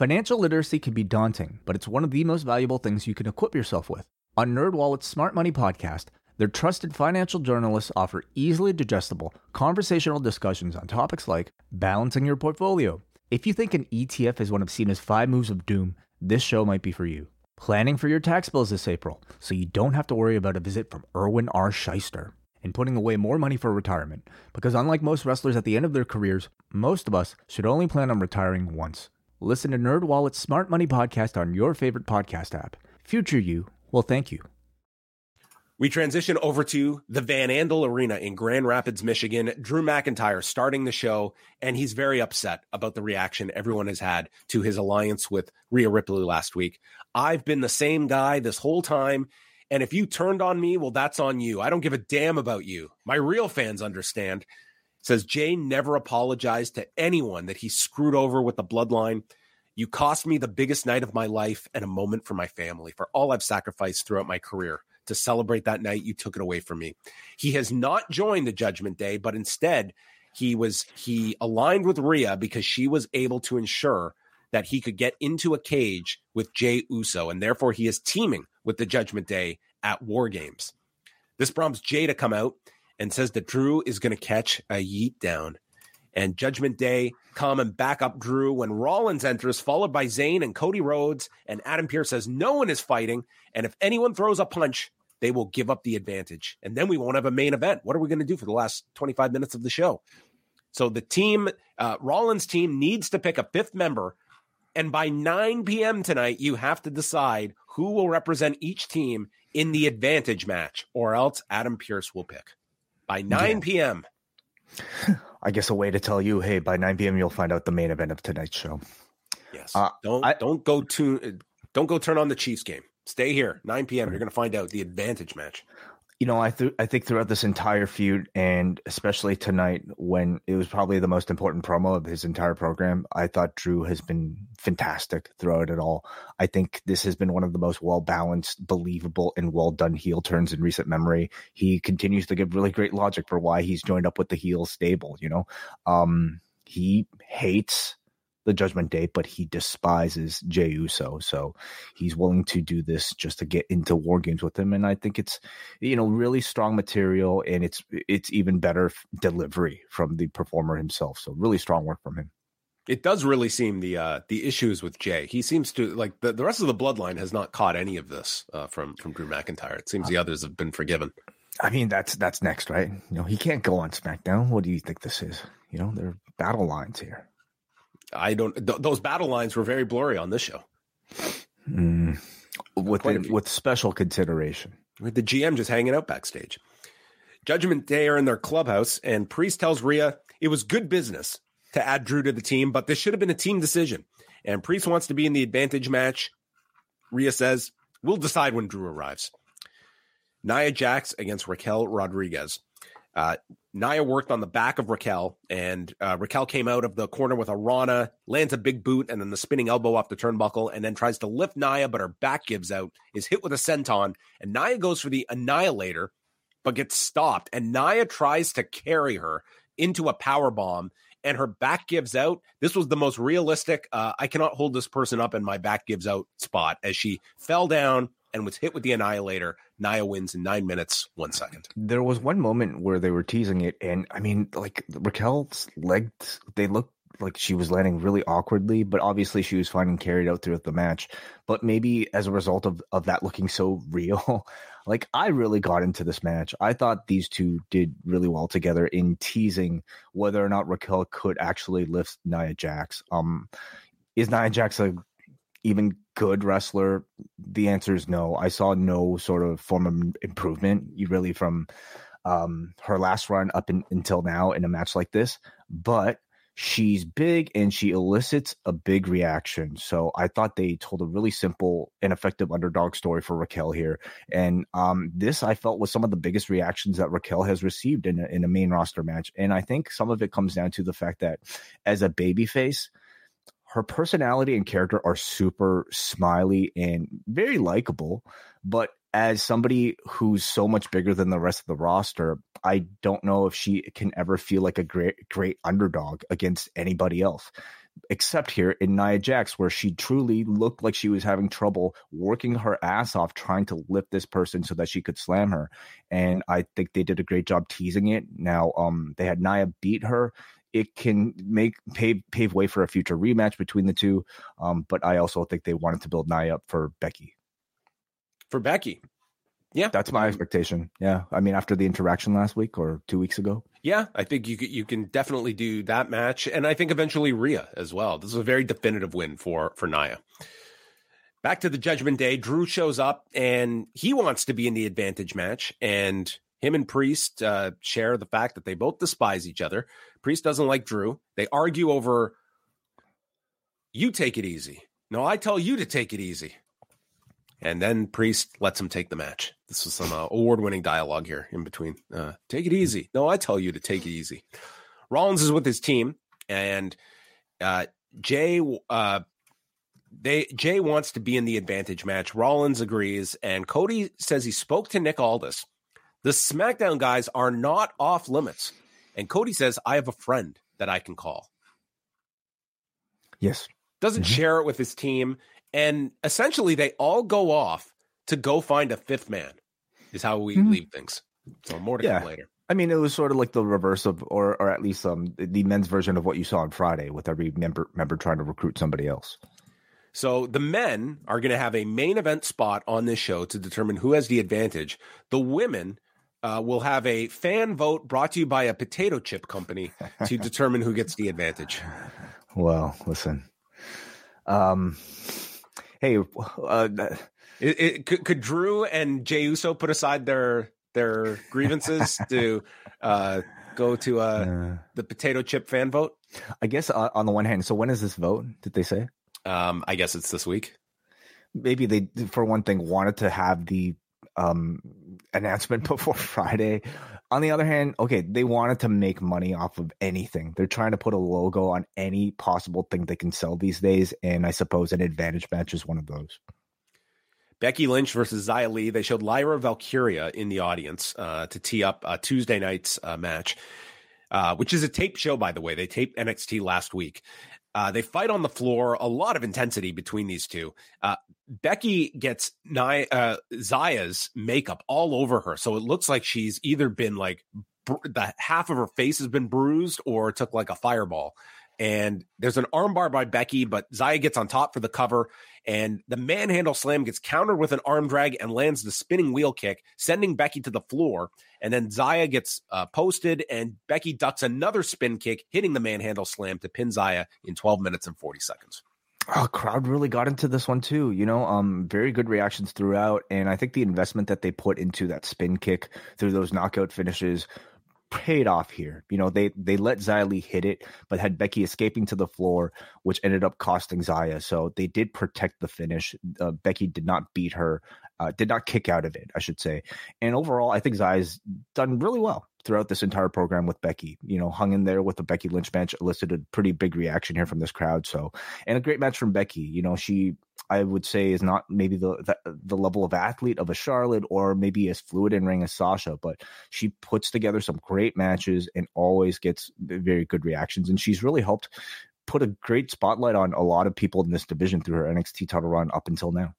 Speaker 3: Financial literacy can be daunting, but it's one of the most valuable things you can equip yourself with. On NerdWallet's Smart Money podcast, their trusted financial journalists offer easily digestible, conversational discussions on topics like balancing your portfolio. If you think an ETF is one of Cena's five moves of doom, this show might be for you. Planning for your tax bills this April, so you don't have to worry about a visit from Irwin R. Schyster. And putting away more money for retirement, because unlike most wrestlers at the end of their careers, most of us should only plan on retiring once. Listen to NerdWallet's Smart Money Podcast on your favorite podcast app. Future you will thank you.
Speaker 2: We transition over to the Van Andel Arena in Grand Rapids, Michigan. Drew McIntyre starting the show, and he's very upset about the reaction everyone has had to his alliance with Rhea Ripley last week. I've been the same guy this whole time. And if you turned on me, well, that's on you. I don't give a damn about you. My real fans understand says Jey never apologized to anyone that he screwed over with the bloodline. You cost me the biggest night of my life and a moment for my family, for all I've sacrificed throughout my career. To celebrate that night, you took it away from me. He has not joined the Judgment Day, but instead, he was he aligned with Rhea because she was able to ensure that he could get into a cage with Jey Uso, and therefore he is teaming with the Judgment Day at War Games. This prompts Jay to come out and says that Drew is going to catch a yeet down. And Judgment Day come and back up Drew when Rollins enters, followed by Zayn and Cody Rhodes. And Adam Pearce says no one is fighting. And if anyone throws a punch, they will give up the advantage. And then we won't have a main event. What are we going to do for the last 25 minutes of the show? So the team, uh, Rollins' team, needs to pick a fifth member. And by 9 p.m. tonight, you have to decide who will represent each team in the advantage match, or else Adam Pearce will pick. By 9 yeah. p.m. *laughs*
Speaker 3: I guess a way to tell you, hey, by 9 p.m. you'll find out the main event of tonight's show.
Speaker 2: Yes. Uh, don't I, don't go to don't go turn on the Chiefs game. Stay here, 9 p.m. You're going to find out the advantage match
Speaker 3: you know, I th- I think throughout this entire feud, and especially tonight, when it was probably the most important promo of his entire program, I thought Drew has been fantastic throughout it all. I think this has been one of the most well balanced, believable, and well done heel turns in recent memory. He continues to give really great logic for why he's joined up with the heel stable. You know, um, he hates the Judgment Day, but he despises Jey Uso. So he's willing to do this just to get into war games with him. And I think it's, you know, really strong material and it's it's even better delivery from the performer himself. So really strong work from him.
Speaker 2: It does really seem the uh the issues with Jey. He seems to like the, the rest of the bloodline has not caught any of this uh, from from Drew McIntyre. It seems the others have been forgiven.
Speaker 3: I mean, that's that's next, right? You know, he can't go on SmackDown. What do you think this is? You know, there are battle lines here.
Speaker 2: I don't. Th- those battle lines were very blurry on this show.
Speaker 3: Mm, with the, with special consideration.
Speaker 2: With the GM just hanging out backstage. Judgment Day are in their clubhouse, and Priest tells Rhea it was good business to add Drew to the team, but this should have been a team decision. And Priest wants to be in the advantage match. Rhea says, We'll decide when Drew arrives. Nia Jax against Raquel Rodriguez. Uh, Nia worked on the back of Raquel, and uh, Raquel came out of the corner with a Rana, lands a big boot, and then the spinning elbow off the turnbuckle, and then tries to lift Nia, but her back gives out, is hit with a senton, and Nia goes for the annihilator, but gets stopped, and Nia tries to carry her into a power bomb, and her back gives out. This was the most realistic. Uh, I cannot hold this person up, and my back gives out spot as she fell down, and was hit with the Annihilator. Nia wins in nine minutes, one second.
Speaker 3: There was one moment where they were teasing it, and I mean, like Raquel's legs, they looked like she was landing really awkwardly, but obviously she was fine and carried out throughout the match. But maybe as a result of, of that looking so *laughs* real, like I really got into this match. I thought these two did really well together in teasing whether or not Raquel could actually lift Nia Jax. Um, is Nia Jax a even good wrestler? The answer is no. I saw no sort of form of improvement really from um, her last run up in, until now in a match like this. But she's big and she elicits a big reaction. So I thought they told a really simple and effective underdog story for Raquel here. And um, this I felt was some of the biggest reactions that Raquel has received in a, in a main roster match. And I think some of it comes down to the fact that as a babyface, her personality and character are super smiley and very likable. But as somebody who's so much bigger than the rest of the roster, I don't know if she can ever feel like a great great underdog against anybody else. Except here in Nia Jax, where she truly looked like she was having trouble working her ass off trying to lift this person so that she could slam her. And I think they did a great job teasing it. Now, um, they had Nia beat her it can make pave pave way for a future rematch between the two. Um, but I also think they wanted to build Nia up for Becky.
Speaker 2: For Becky, yeah,
Speaker 3: that's my expectation. Yeah, I mean after the interaction last week or two weeks ago.
Speaker 2: Yeah, I think you you can definitely do that match, and I think eventually Rhea as well. This is a very definitive win for for Nia. Back to the Judgment Day, Drew shows up and he wants to be in the advantage match, and him and Priest uh, share the fact that they both despise each other. Priest doesn't like Drew. They argue over, you take it easy. No, I tell you to take it easy. And then Priest lets him take the match. This is some uh, award winning dialogue here in between. Uh, take it easy. No, I tell you to take it easy. Rollins is with his team, and uh, Jey uh, they Jey wants to be in the advantage match. Rollins agrees, and Cody says he spoke to Nick Aldis. The SmackDown guys are not off limits, and Cody says I have a friend that I can call.
Speaker 3: Yes,
Speaker 2: doesn't mm-hmm. share it with his team, and essentially they all go off to go find a fifth man. Is how we mm-hmm. leave things. So more to yeah. come later.
Speaker 3: I mean, it was sort of like the reverse of, or or at least um the men's version of what you saw on Friday, with every member member trying to recruit somebody else.
Speaker 2: So the men are going to have a main event spot on this show to determine who has the advantage. The women uh, will have a fan vote brought to you by a potato chip company to *laughs* determine who gets the advantage.
Speaker 3: Well, listen. Um, hey, uh,
Speaker 2: it, it, could, could Drew and Jey Uso put aside their their grievances to *laughs* uh, go to uh, uh, the potato chip fan vote?
Speaker 3: I guess uh, on the one hand, so when is this vote? Did they say?
Speaker 2: Um, I guess it's this week.
Speaker 3: Maybe they, for one thing, wanted to have the um, announcement *laughs* before Friday. On the other hand, okay, they wanted to make money off of anything. They're trying to put a logo on any possible thing they can sell these days, and I suppose an advantage match is one of those.
Speaker 2: Becky Lynch versus Xia Li. They showed Lyra Valkyria in the audience uh, to tee up a Tuesday night's uh, match, uh, which is a tape show, by the way. They taped NXT last week. Uh, they fight on the floor, a lot of intensity between these two. Becky gets Ni- uh, Xia's makeup all over her, so it looks like she's either been like br- the half of her face has been bruised or took like a fireball and there's an armbar by Becky, but Xia gets on top for the cover, and the manhandle slam gets countered with an arm drag and lands the spinning wheel kick, sending Becky to the floor. And then Xia gets uh, posted, and Becky ducks another spin kick, hitting the manhandle slam to pin Xia in 12 minutes and 40 seconds.
Speaker 3: Oh, crowd really got into this one too. You know, um, very good reactions throughout, and I think the investment that they put into that spin kick through those knockout finishes paid off here. You know, they they let Xia hit it, but had Becky escaping to the floor, which ended up costing Xia. So they did protect the finish. Uh, Becky did not beat her, uh, did not kick out of it, I should say. And overall, I think Xia's done really well throughout this entire program with Becky. You know, hung in there with the Becky Lynch match, elicited pretty big reaction here from this crowd. So, and a great match from Becky. You know, she I would say is not maybe the, the, the level of athlete of a Charlotte or maybe as fluid in ring as Sasha, but she puts together some great matches and always gets very good reactions. And she's really helped put a great spotlight on a lot of people in this division through her NXT title run up until now.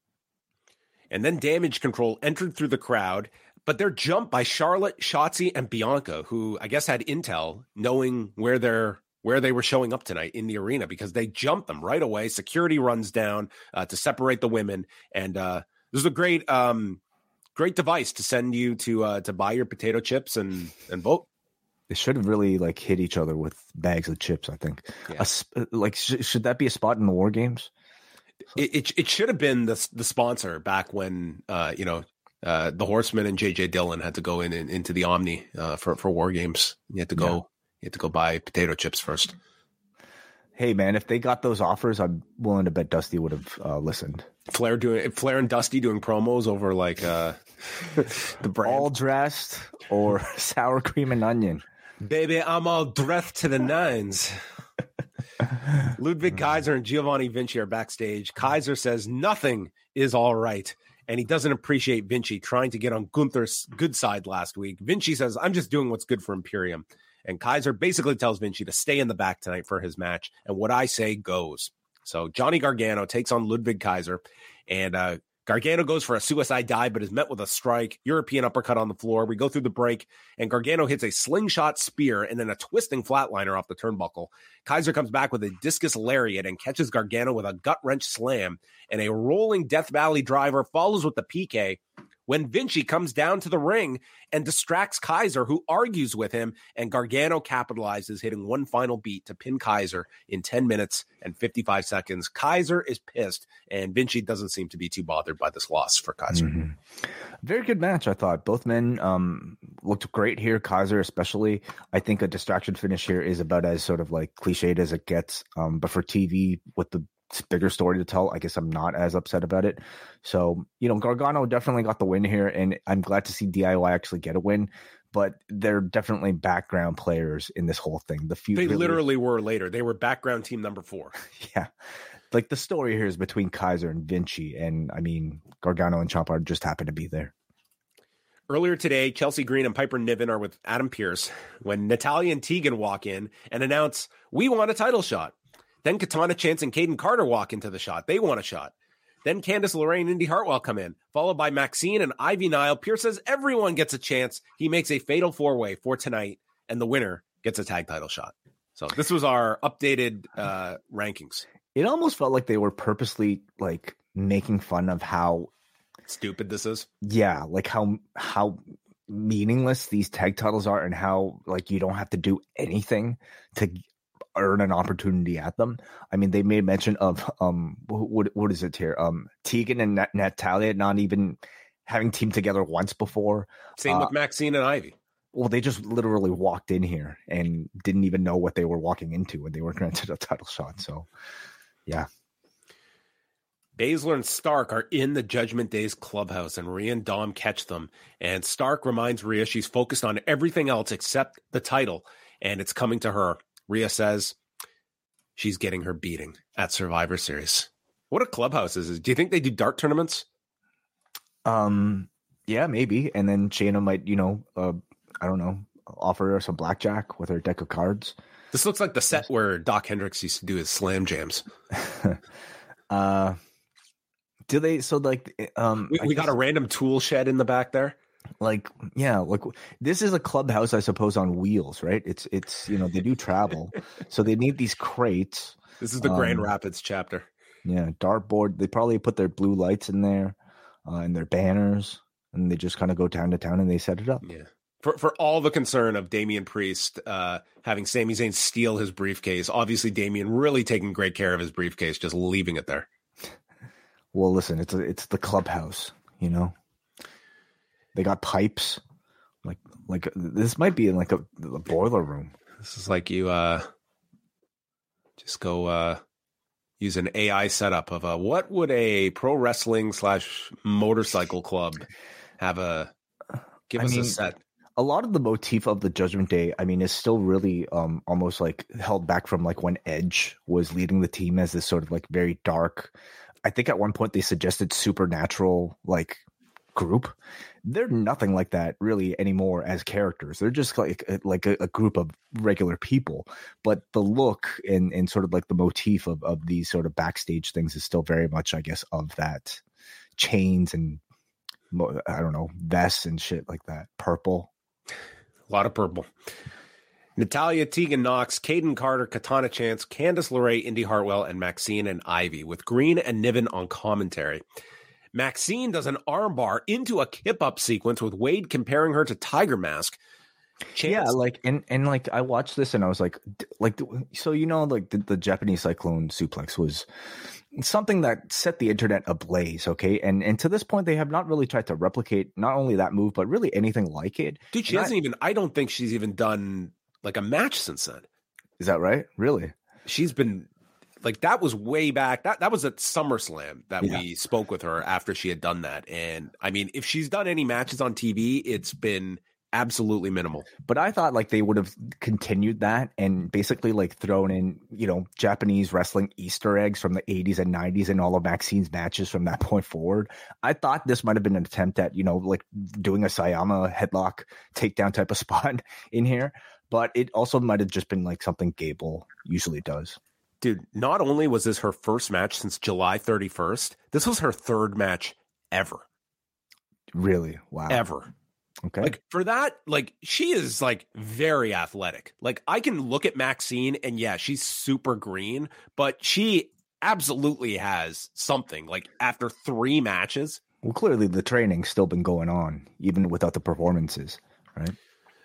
Speaker 2: And then Damage Control entered through the crowd, but they're jumped by Charlotte, Shotzi, and Bianca, who I guess had intel knowing where their where they were showing up tonight in the arena because they jumped them right away. Security runs down uh, to separate the women, and uh, this is a great, um, great device to send you to uh, to buy your potato chips and and vote.
Speaker 3: They should have really like hit each other with bags of chips. I think. Yeah. A, like, sh- should that be a spot in the war games?
Speaker 2: It, it, it should have been the the sponsor back when uh, you know uh, the Horsemen and JJ Dillon had to go in, in into the Omni uh, for for war games. You had to go you have to go buy potato chips first.
Speaker 3: Hey man, if they got those offers, I'm willing to bet Dusty would have uh, listened.
Speaker 2: Flair doing Flair and Dusty doing promos over like uh, *laughs*
Speaker 3: the brand. all dressed or *laughs* sour cream and onion.
Speaker 2: Baby, I'm all dressed to the nines. *laughs* Ludwig Kaiser and Giovanni Vinci are backstage. Kaiser says nothing is all right, and he doesn't appreciate Vinci trying to get on Gunther's good side last week. Vinci says, I'm just doing what's good for Imperium. And Kaiser basically tells Vinci to stay in the back tonight for his match. And what I say goes. So Johnny Gargano takes on Ludwig Kaiser. And uh, Gargano goes for a suicide dive, but is met with a strike, European uppercut on the floor. We go through the break, and Gargano hits a slingshot spear and then a twisting flatliner off the turnbuckle. Kaiser comes back with a discus lariat and catches Gargano with a gut wrench slam, and a rolling Death Valley driver follows with the PK when Vinci comes down to the ring and distracts Kaiser, who argues with him, and Gargano capitalizes, hitting one final beat to pin Kaiser in 10 minutes and 55 seconds. Kaiser is pissed, and Vinci doesn't seem to be too bothered by this loss for Kaiser. Mm-hmm.
Speaker 3: Very good match, I thought. Both men um, looked great here. Kaiser, especially. I think a distraction finish here is about as sort of like cliched as it gets. Um, but for TV, with the bigger story to tell. I guess I'm not as upset about it. So, you know, Gargano definitely got the win here, and I'm glad to see DIY actually get a win. But they're definitely background players in this whole thing. The few
Speaker 2: they really literally were later. They were background team number four. *laughs*
Speaker 3: yeah. like the story here is between Kaiser and Vinci, and I mean Gargano and Ciampa just happened to be there.
Speaker 2: Earlier today, Chelsea Green and Piper Niven are with Adam Pearce when Natalya and Tegan walk in and announce, We want a title shot. Then Katana Chance and Kayden Carter walk into the shot. They want a shot. Then Candice LeRae and Indi Hartwell come in, followed by Maxine and Ivy Nile. Pearce says everyone gets a chance. He makes a fatal four way for tonight, and the winner gets a tag title shot. So this was our updated uh, rankings.
Speaker 3: It almost felt like they were purposely like making fun of how
Speaker 2: stupid this is.
Speaker 3: Yeah, like how how meaningless these tag titles are and how like you don't have to do anything to earn an opportunity at them. I mean, they made mention of um what what is it here? Um Tegan and Nat- Natalya not even having teamed together once before.
Speaker 2: Same uh, with Maxine and Ivy.
Speaker 3: Well, they just literally walked in here and didn't even know what they were walking into when they were *laughs* granted a title shot. So, yeah,
Speaker 2: Baszler and Stark are in the Judgment Days clubhouse, and Rhea and Dom catch them. And Stark reminds Rhea she's focused on everything else except the title, and it's coming to her. Rhea says she's getting her beating at Survivor Series. What a clubhouse is Do you think they do dart tournaments?
Speaker 3: Um, yeah, maybe. And then Shayna might, you know, uh, I don't know, offer her some blackjack with her deck of cards.
Speaker 2: This looks like the set where Doc Hendrix used to do his slam jams. *laughs*
Speaker 3: uh do they? So like, um,
Speaker 2: we, we got a random tool shed in the back there.
Speaker 3: Like, yeah, like this is a clubhouse, I suppose, on wheels, right? It's it's you know they do travel, so they need these crates.
Speaker 2: This is the um, Grand Rapids chapter.
Speaker 3: Yeah, dartboard. They probably put their blue lights in there, uh, and their banners, and they just kind of go town to town and they set it up.
Speaker 2: Yeah. For, for all the concern of Damian Priest uh, having Sami Zayn steal his briefcase, obviously Damian really taking great care of his briefcase, just leaving it there.
Speaker 3: Well, listen, it's a, it's the clubhouse, you know. They got pipes, like like this might be in like a, a boiler room.
Speaker 2: This is like you uh just go uh use an AI setup of a what would a pro wrestling slash motorcycle club have a give I us mean, a set.
Speaker 3: A lot of the motif of the Judgment Day, I mean, is still really um almost like held back from like when Edge was leading the team as this sort of like very dark I think at one point they suggested supernatural like group. They're nothing like that really anymore as characters. They're just like uh, like a, a, group of regular people. But the look and and sort of like the motif of of these sort of backstage things is still very much, I guess, of that chains and I don't know vests and shit like that. Purple,
Speaker 2: a lot of purple. Natalya, Tegan Knox, Kayden Carter, Katana Chance, Candice LeRae, Indi Hartwell, and Maxine and Ivy, with Green and Niven on commentary. Maxine does an armbar into a kip up sequence with Wade comparing her to Tiger Mask.
Speaker 3: Chance. Yeah, like and and like I watched this and I was like, like so you know like the, the Japanese cyclone suplex was something that set the internet ablaze. Okay, and and to this point they have not really tried to replicate not only that move but really anything like it.
Speaker 2: Dude, she and hasn't I, even. I don't think she's even done like a match since then.
Speaker 3: Is that right? Really?
Speaker 2: She's been like that was way back. That that was at SummerSlam that yeah. we spoke with her after she had done that. And I mean, if she's done any matches on TV, it's been absolutely minimal.
Speaker 3: But I thought like they would have continued that and basically like thrown in, you know, Japanese wrestling Easter eggs from the 80s and 90s and all of Maxine's matches from that *laughs* point forward. I thought this might have been an attempt at, you know, like doing a Sayama headlock takedown type of *laughs* spot in here but it also might have just been like something Gable usually does.
Speaker 2: Dude, not only was this her first match since July 31st, this was her third match ever.
Speaker 3: Really? Wow.
Speaker 2: Ever. Okay. Like for that, like she is like very athletic. Like I can look at Maxine and yeah, she's super green, but she absolutely has something. Like after three matches.
Speaker 3: Well, clearly the training's still been going on, even without the performances, right?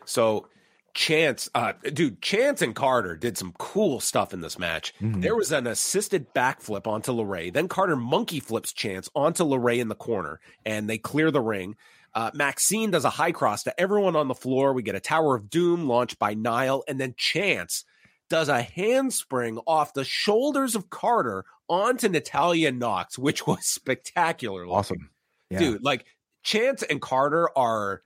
Speaker 2: So Chance, uh, dude, Chance and Carter did some cool stuff in this match. Mm-hmm. There was an assisted backflip onto LeRae. Then Carter monkey flips Chance onto LeRae in the corner, and they clear the ring. Uh, Maxine does a high cross to everyone on the floor. We get a Tower of Doom launched by Nile, and then Chance does a handspring off the shoulders of Carter onto Natalya Knox, which was spectacular.
Speaker 3: Awesome.
Speaker 2: Yeah. Dude, like Chance and Carter are,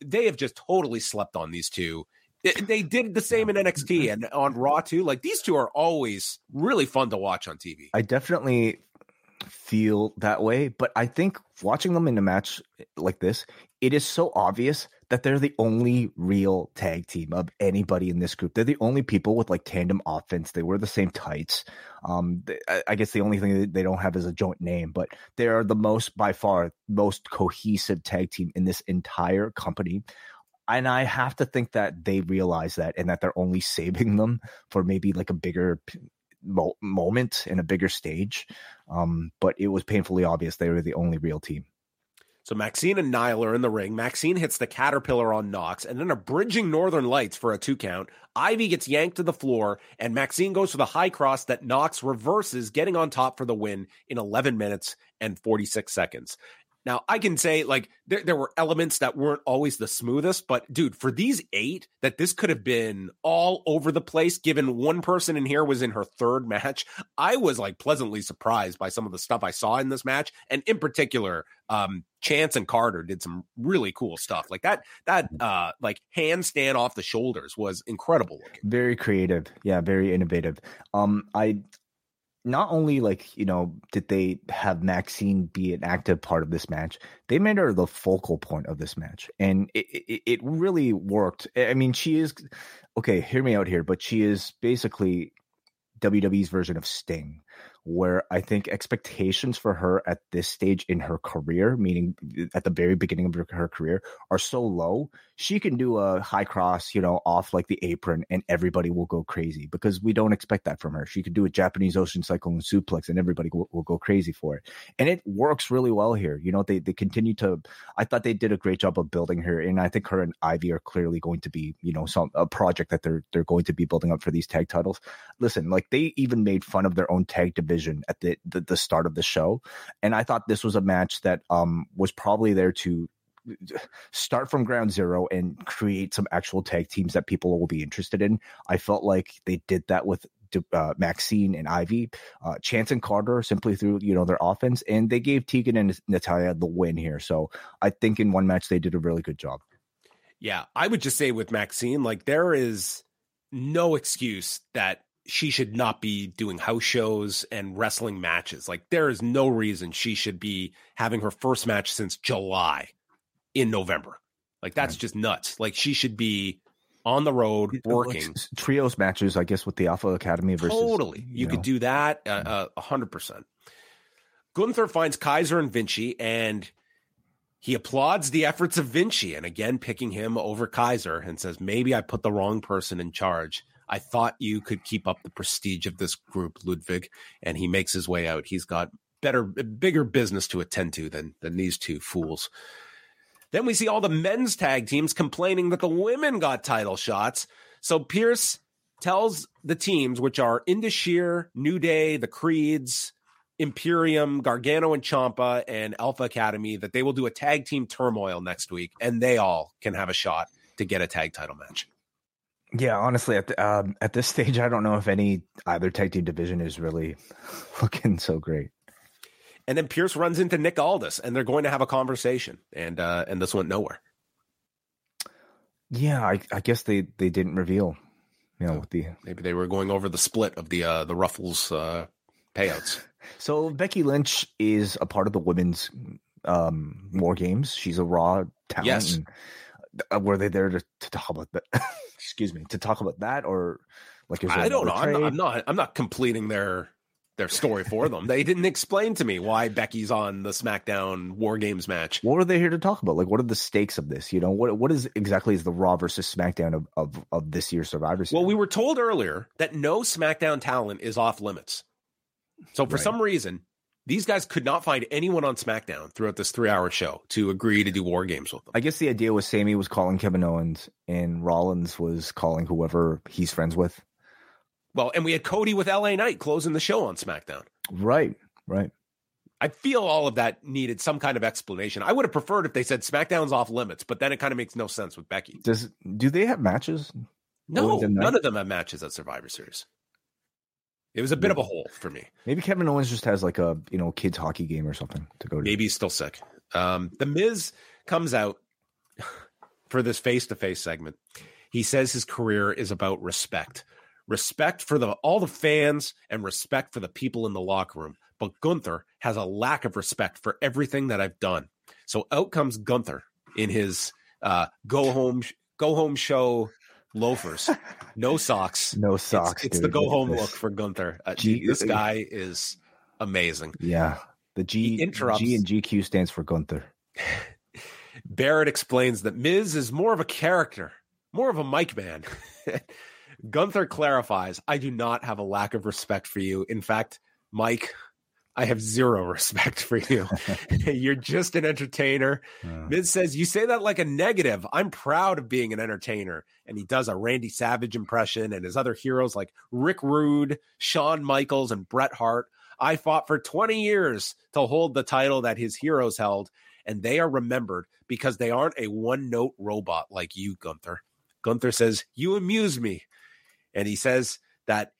Speaker 2: they have just totally slept on these two They did the same in NXT and on Raw too. Like these two are always really fun to watch on TV.
Speaker 3: I definitely feel that way, but I think watching them in a match like this, it is so obvious that they're the only real tag team of anybody in this group. They're the only people with like tandem offense. They wear the same tights. Um, they, I guess the only thing they don't have is a joint name, but they are the most, by far, most cohesive tag team in this entire company. And I have to think that they realize that and that they're only saving them for maybe like a bigger mo- moment in a bigger stage. Um, but it was painfully obvious they were the only real team.
Speaker 2: So Maxine and Nile are in the ring. Maxine hits the caterpillar on Knox and then a bridging Northern Lights for a two count. Ivy gets yanked to the floor and Maxine goes for the high cross that Knox reverses, getting on top for the win in 11 minutes and 46 seconds. Now I can say like there, there were elements that weren't always the smoothest, but dude, for these eight, that this could have been all over the place. Given one person in here was in her third match, I was like pleasantly surprised by some of the stuff I saw in this match, and in particular, um, Chance and Carter did some really cool stuff. Like that, that uh, like handstand off the shoulders was incredible looking.
Speaker 3: Very creative, yeah, very innovative. Um, I not only like you know did they have Maxine be an active part of this match, they made her the focal point of this match, and it, it, it really worked. I mean, she is okay. Hear me out here, but she is basically WWE's version of Sting, where I think expectations for her at this stage in her career, meaning at the very beginning of her career, are so low. She can do a high cross, you know, off like the apron, and everybody will go crazy because we don't expect that from her. She could do a Japanese Ocean Cyclone suplex, and everybody will, will go crazy for it. And it works really well here. You know, they they continue to. I thought they did a great job of building her, and I think her and Ivy are clearly going to be, you know, some a project that they're they're going to be building up for these tag titles. Listen, like they even made fun of their own tag division at the, the, the start of the show, and I thought this was a match that um was probably there to start from ground zero and create some actual tag teams that people will be interested in. I felt like they did that with uh, Maxine and Ivy, uh, Chance and Carter simply through you know their offense, and they gave Tegan and Natalya the win here. So I think in one match they did a really good job.
Speaker 2: Yeah, I would just say with Maxine, like there is no excuse that she should not be doing house shows and wrestling matches. Like there is no reason she should be having her first match since July in November. Like that's right. just nuts. Like she should be on the road working like
Speaker 3: trios matches. I guess with the Alpha Academy versus
Speaker 2: totally. You, you know. could do that uh, uh, a hundred percent. Gunther finds Kaiser and Vinci and he applauds the efforts of Vinci and again picking him over Kaiser and says, maybe I put the wrong person in charge. I thought you could keep up the prestige of this group, Ludwig. And he makes his way out. He's got better, bigger business to attend to than than these two fools. Then we see all the men's tag teams complaining that the women got title shots. So Pearce tells the teams, which are Indus Sher, New Day, the Creeds, Imperium, Gargano and Ciampa, and Alpha Academy, that they will do a tag team turmoil next week, and they all can have a shot to get a tag title match.
Speaker 3: Yeah, honestly, at the, um, at this stage, I don't know if any either tag team division is really *laughs* looking so great.
Speaker 2: And then Pearce runs into Nick Aldis, and they're going to have a conversation, and uh, and this went nowhere.
Speaker 3: Yeah, I, I guess they they didn't reveal. You know, the
Speaker 2: maybe they were going over the split of the uh, the Ruffles uh, payouts. *laughs*
Speaker 3: so Becky Lynch is a part of the women's um, War Games. She's a Raw talent. Yes. And, uh, were they there to, to talk about that? *laughs* excuse me, to talk about that or like
Speaker 2: I don't know. I'm not, I'm not. I'm not completing their their story for them. they didn't explain to me why Becky's on the SmackDown War Games match.
Speaker 3: What are they here to talk about? Like, what are the stakes of this? You know, what what is exactly is the Raw versus SmackDown of of, of this year's Survivor Series?
Speaker 2: Well, we were told earlier that no SmackDown talent is off limits. So for right. some reason, these guys could not find anyone on SmackDown throughout this three hour show to agree to do war games with them.
Speaker 3: I guess the idea was Sami was calling Kevin Owens and Rollins was calling whoever he's friends with.
Speaker 2: Well, and we had Cody with LA Knight closing the show on SmackDown.
Speaker 3: Right, right.
Speaker 2: I feel all of that needed some kind of explanation. I would have preferred if they said SmackDown's off limits, but then it kind of makes no sense with Becky.
Speaker 3: Does do they have matches?
Speaker 2: No, none of them have matches at Survivor Series. It was a bit of a hole for me.
Speaker 3: Maybe Kevin Owens just has like a you know kids hockey game or something to go to.
Speaker 2: Maybe he's still sick. Um, the Miz comes out *laughs* for this face to face segment, He says his career is about respect. Respect for the all the fans and respect for the people in the locker room. But Gunther has a lack of respect for everything that I've done. So out comes Gunther in his uh, go home go home show loafers, no *laughs* socks,
Speaker 3: no socks.
Speaker 2: It's, it's the go home look for Gunther. Uh, G- this guy is amazing.
Speaker 3: Yeah, the G. G and GQ stands for Gunther. *laughs*
Speaker 2: Barrett explains that Miz is more of a character, more of a mic man. *laughs* Gunther clarifies, I do not have a lack of respect for you. In fact, Mike, I have zero *laughs* respect for you. *laughs* You're just an entertainer. Uh, Miz says, You say that like a negative. I'm proud of being an entertainer. And he does a Randy Savage impression and his other heroes like Rick Rude, Shawn Michaels, and Bret Hart. I fought for 20 years to hold the title that his heroes held, and they are remembered because they aren't a one note robot like you, Gunther. Gunther says, You amuse me. And he says that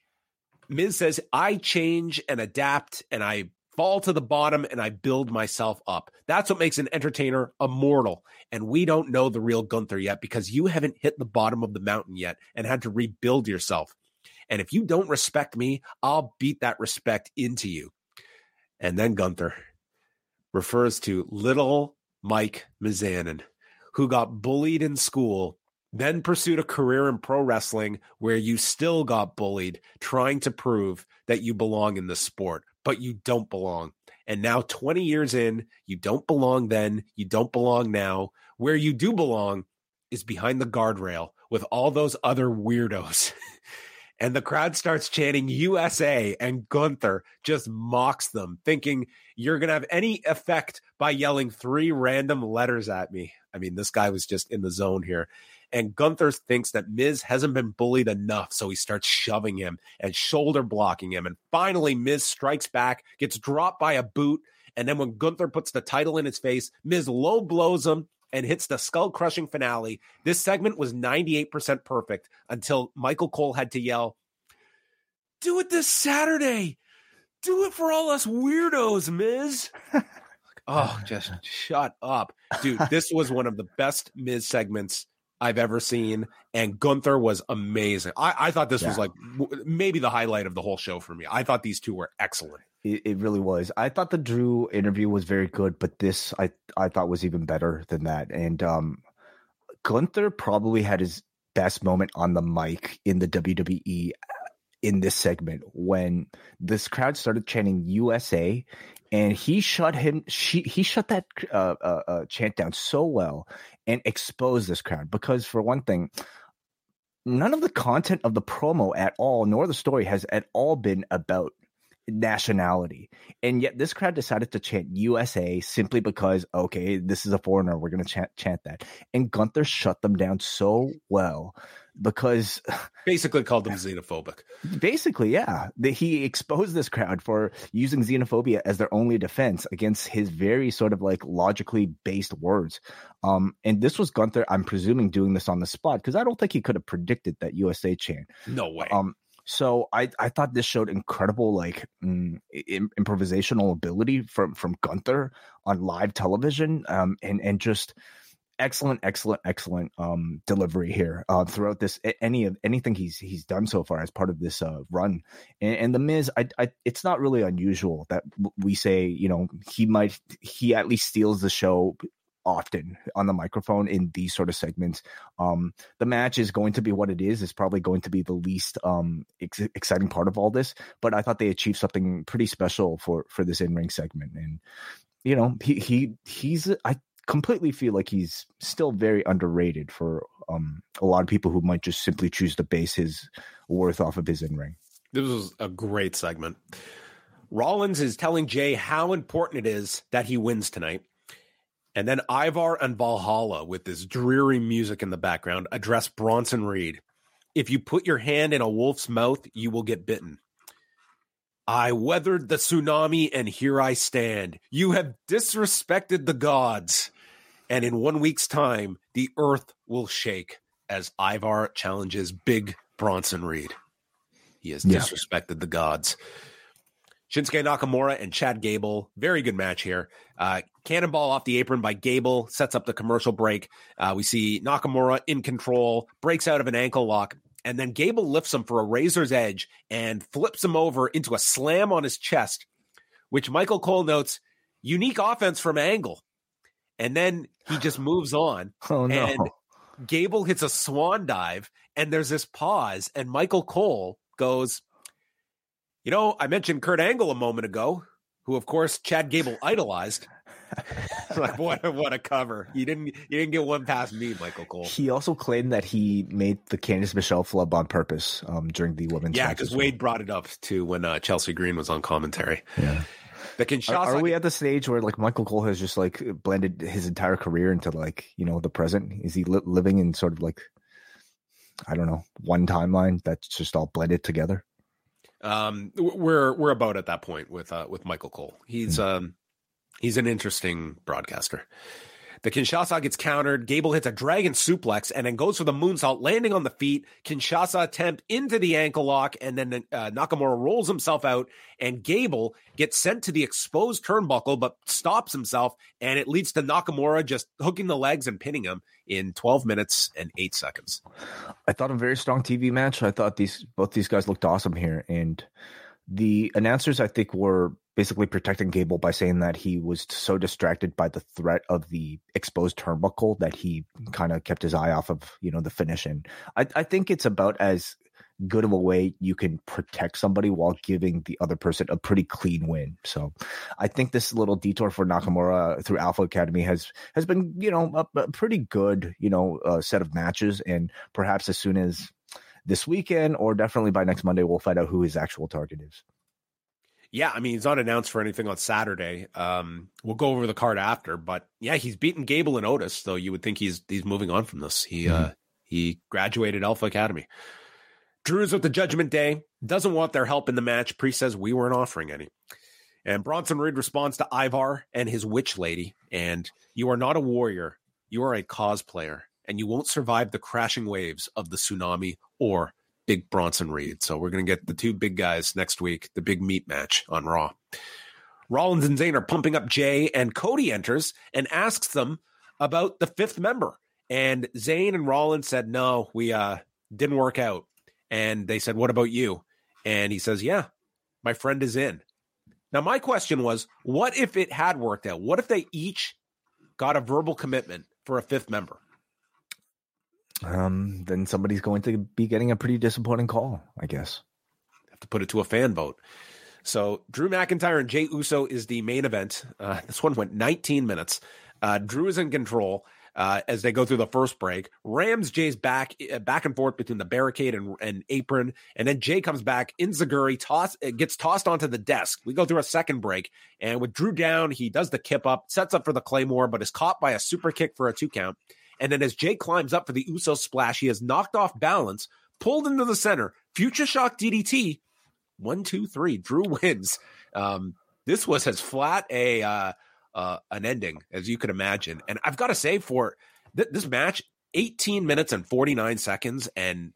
Speaker 2: Miz says, I change and adapt and I fall to the bottom and I build myself up. That's what makes an entertainer immortal. And we don't know the real Gunther yet because you haven't hit the bottom of the mountain yet and had to rebuild yourself. And if you don't respect me, I'll beat that respect into you. And then Gunther refers to little Mike Mizanin, who got bullied in school, then pursued a career in pro wrestling where you still got bullied, trying to prove that you belong in the sport, but you don't belong. And now, 20 years in, you don't belong then, you don't belong now. Where you do belong is behind the guardrail with all those other weirdos. *laughs* and the crowd starts chanting USA, and Gunther just mocks them, thinking you're going to have any effect by yelling three random letters at me. I mean, this guy was just in the zone here. And Gunther thinks that Miz hasn't been bullied enough, so he starts shoving him and shoulder blocking him. And finally, Miz strikes back, gets dropped by a boot. And then when Gunther puts the title in his face, Miz low blows him and hits the skull crushing finale. This segment was 98% perfect until Michael Cole had to yell, Do it this Saturday. Do it for all us weirdos, Miz. *laughs* oh, just shut up. Dude, this was one of the best Miz segments I've ever seen. And Gunther was amazing. I, I thought this yeah. was like w- maybe the highlight of the whole show for me. I thought these two were excellent.
Speaker 3: It, it, really was. I thought the Drew interview was very good, but this I I thought was even better than that. And um, Gunther probably had his best moment on the mic in the WWE in this segment when this crowd started chanting USA and he shut him she he shut that uh, uh, uh, chant down so well and exposed this crowd because for one thing none of the content of the promo at all nor the story has at all been about nationality and yet this crowd decided to chant usa simply because okay this is a foreigner we're going to chant, chant that and gunther shut them down so well because *laughs*
Speaker 2: basically called them xenophobic.
Speaker 3: Basically, yeah. The, he exposed this crowd for using xenophobia as their only defense against his very sort of like logically based words. Um, and this was Gunther, I'm presuming, doing this on the spot because I don't think he could have predicted that USA chant.
Speaker 2: No way.
Speaker 3: Um, so I, I thought this showed incredible like mm, improvisational ability from from Gunther on live television um, and and just excellent, excellent, excellent um, delivery here uh, throughout this any of anything he's he's done so far as part of this uh, run. And, and the Miz, I, I, it's not really unusual that we say you know he might he at least steals the show often on the microphone in these sort of segments. Um, the match is going to be what it is. It's probably going to be the least um, ex- exciting part of all this, but I thought they achieved something pretty special for for this in ring segment. And you know, he he he's I completely feel like he's still very underrated for um, a lot of people who might just simply choose to base his worth off of his in ring.
Speaker 2: This was a great segment. Rollins is telling Jey how important it is that he wins tonight. And then Ivar and Valhalla, with this dreary music in the background, address Bronson Reed. If you put your hand in a wolf's mouth, you will get bitten. I weathered the tsunami and here I stand. You have disrespected the gods and in one week's time, the earth will shake as Ivar challenges Big Bronson Reed. He has yeah. disrespected the gods. Shinsuke Nakamura and Chad Gable, very good match here. Uh, Cannonball off the apron by Gable sets up the commercial break. Uh, we see Nakamura in control, breaks out of an ankle lock, and then Gable lifts him for a razor's edge and flips him over into a slam on his chest, which Michael Cole notes unique offense from Angle. And then he *sighs* just moves on.
Speaker 3: Oh no.
Speaker 2: And Gable hits a swan dive, and there's this pause, and Michael Cole goes, You know, I mentioned Kurt Angle a moment ago, who of course Chad Gable idolized. *laughs* like what a, what a cover. You didn't you didn't get one past me, Michael Cole.
Speaker 3: He also claimed that he made the Candice Michelle flub on purpose um, during the women's
Speaker 2: Yeah, because
Speaker 3: well.
Speaker 2: Wade brought it up too when uh, Chelsea Green was on commentary.
Speaker 3: Yeah.
Speaker 2: The
Speaker 3: Are,
Speaker 2: Kinshasa
Speaker 3: are we at the stage where like Michael Cole has just like blended his entire career into like you know the present? Is he li- living in sort of like I don't know one timeline that's just all blended together?
Speaker 2: um we're we're about at that point with uh with Michael Cole. He's um he's an interesting broadcaster. The Kinshasa gets countered. Gable hits a dragon suplex and then goes for the moonsault, landing on the feet. Kinshasa attempt into the ankle lock, and then uh, Nakamura rolls himself out, and Gable gets sent to the exposed turnbuckle, but stops himself, and it leads to Nakamura just hooking the legs and pinning him in 12 minutes and eight seconds.
Speaker 3: I thought a very strong TV match. I thought these both these guys looked awesome here, and the announcers I think were basically protecting Gable by saying that he was so distracted by the threat of the exposed turnbuckle that he kind of kept his eye off of you know the finish. And I, I think it's about as good of a way you can protect somebody while giving the other person a pretty clean win. So I think this little detour for Nakamura through Alpha Academy has has been you know a, a pretty good you know uh, set of matches, and perhaps as soon as this weekend or definitely by next Monday, we'll find out who his actual target is.
Speaker 2: Yeah, I mean, he's not announced for anything on Saturday. Um, we'll go over the card after, but yeah, he's beaten Gable and Otis, so you would think he's he's moving on from this. He uh he graduated Alpha Academy. Drew's with the Judgment Day, doesn't want their help in the match. Priest says we weren't offering any. And Bronson Reed responds to Ivar and his witch lady, and you are not a warrior, you are a cosplayer, and you won't survive the crashing waves of the tsunami or Big Bronson Reed. So we're going to get the two big guys next week, the big meat match on Raw. Rollins and Zayn are pumping up Jey, and Cody enters and asks them about the fifth member. And Zayn and Rollins said, "No, we uh didn't work out." And they said, "What about you?" And he says, "Yeah, my friend is in." Now my question was, what if it had worked out? What if they each got a verbal commitment for a fifth member?
Speaker 3: Um, then somebody's going to be getting a pretty disappointing call, I guess.
Speaker 2: have to put it to a fan vote. So Drew McIntyre and Jey Uso is the main event. Uh, *laughs* this one went 19 minutes. Uh, Drew is in control uh, as they go through the first break. Rams Jey's back uh, back and forth between the barricade and, and apron, and then Jey comes back. Enzuigiri toss it gets tossed onto the desk. We go through a second break, and with Drew down, he does the kip up, sets up for the claymore, but is caught by a super kick for a two count. And then as Jey climbs up for the Uso splash, he is knocked off balance, pulled into the center. Future shock DDT. One, two, three. Drew wins. Um, this was as flat a uh, uh, an ending as you could imagine. And I've got to say, for th- this match, 18 minutes and 49 seconds. And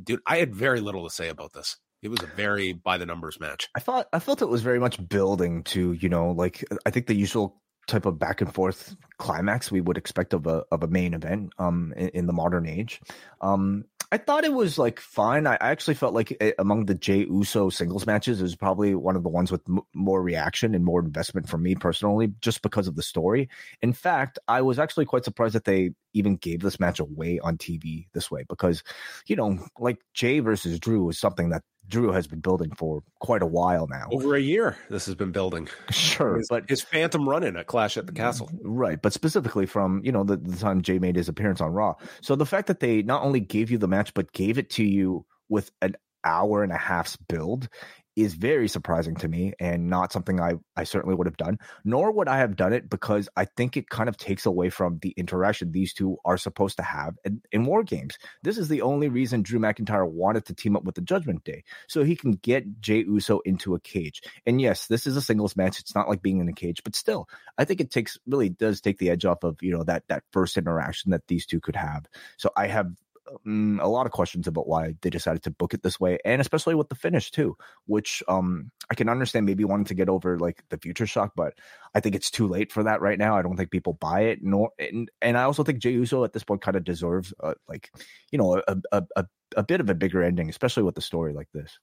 Speaker 2: dude, I had very little to say about this. It was a very by the numbers match.
Speaker 3: I thought I felt it was very much building to you know like I think the usual type of back and forth climax we would expect of a of a main event um in, in the modern age. Um I thought it was like fine. I I actually felt like eh, among the Jey Uso singles matches, it was probably one of the ones with m- more reaction and more investment for me personally, just because of the story. In fact, I was actually quite surprised that they even gave this match away on TV this way because, you know, like Jey versus Drew is something that Drew has been building for quite a while now.
Speaker 2: Over a year, this has been building.
Speaker 3: Sure,
Speaker 2: His,
Speaker 3: but
Speaker 2: his phantom run in at Clash at the Castle.
Speaker 3: Right, but specifically from you know the, the time Jey made his appearance on Raw. So the fact that they not only gave you the match but gave it to you with an hour and a half's build is very surprising to me and not something I I certainly would have done. Nor would I have done it because I think it kind of takes away from the interaction these two are supposed to have in, in war games. This is the only reason Drew McIntyre wanted to team up with the Judgment Day so he can get Jey Uso into a cage. And yes, this is a singles match. It's not like being in a cage, but still, I think it takes really does take the edge off of you know that that first interaction that these two could have. So I have um, a lot of questions about why they decided to book it this way, and especially with the finish too, which um, I can understand maybe wanting to get over like the future shock, but I think it's too late for that right now. I don't think people buy it, nor and, and I also think Jey Uso at this point kind of deserves uh, like you know a, a a a bit of a bigger ending, especially with the story like this.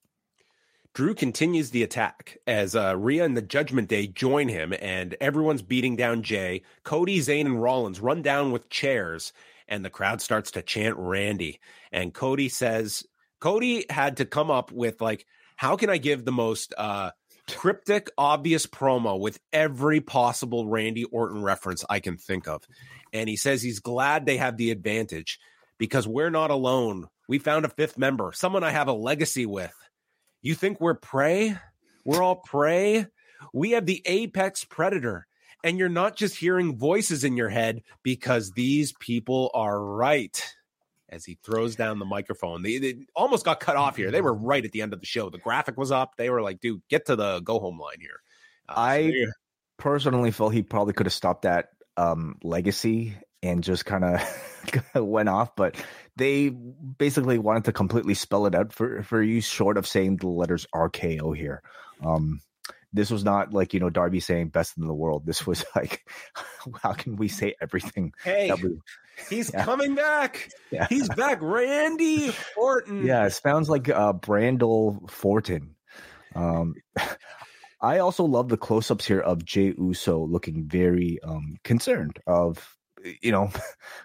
Speaker 2: Drew continues the attack as uh, Rhea and the Judgment Day join him, and everyone's beating down Jey. Cody, Zayn, and Rollins run down with chairs, and the crowd starts to chant Randy. And Cody says, Cody had to come up with, like, how can I give the most uh, cryptic, obvious promo with every possible Randy Orton reference I can think of? And he says he's glad they have the advantage because we're not alone. We found a fifth member, someone I have a legacy with. You think we're prey? We're all prey? We have the apex predator. And you're not just hearing voices in your head because these people are right. As he throws down the microphone, they, they almost got cut off here. They were right at the end of the show. The graphic was up. They were like, dude, get to the go home line here.
Speaker 3: Uh, I so personally feel he probably could have stopped that um, legacy and just kind of *laughs* went off. But they basically wanted to completely spell it out for for you, short of saying the letters RKO here. Um, this was not like you know Darby saying best in the world. This was *laughs* like, how can we say everything?
Speaker 2: Hey, we, he's yeah. coming back. Yeah. He's back, Randy Orton. *laughs*
Speaker 3: Yeah, it sounds like uh, Brandel Fortin. Um, *laughs* I also love the close-ups here of Jey Uso looking very um, concerned of you know,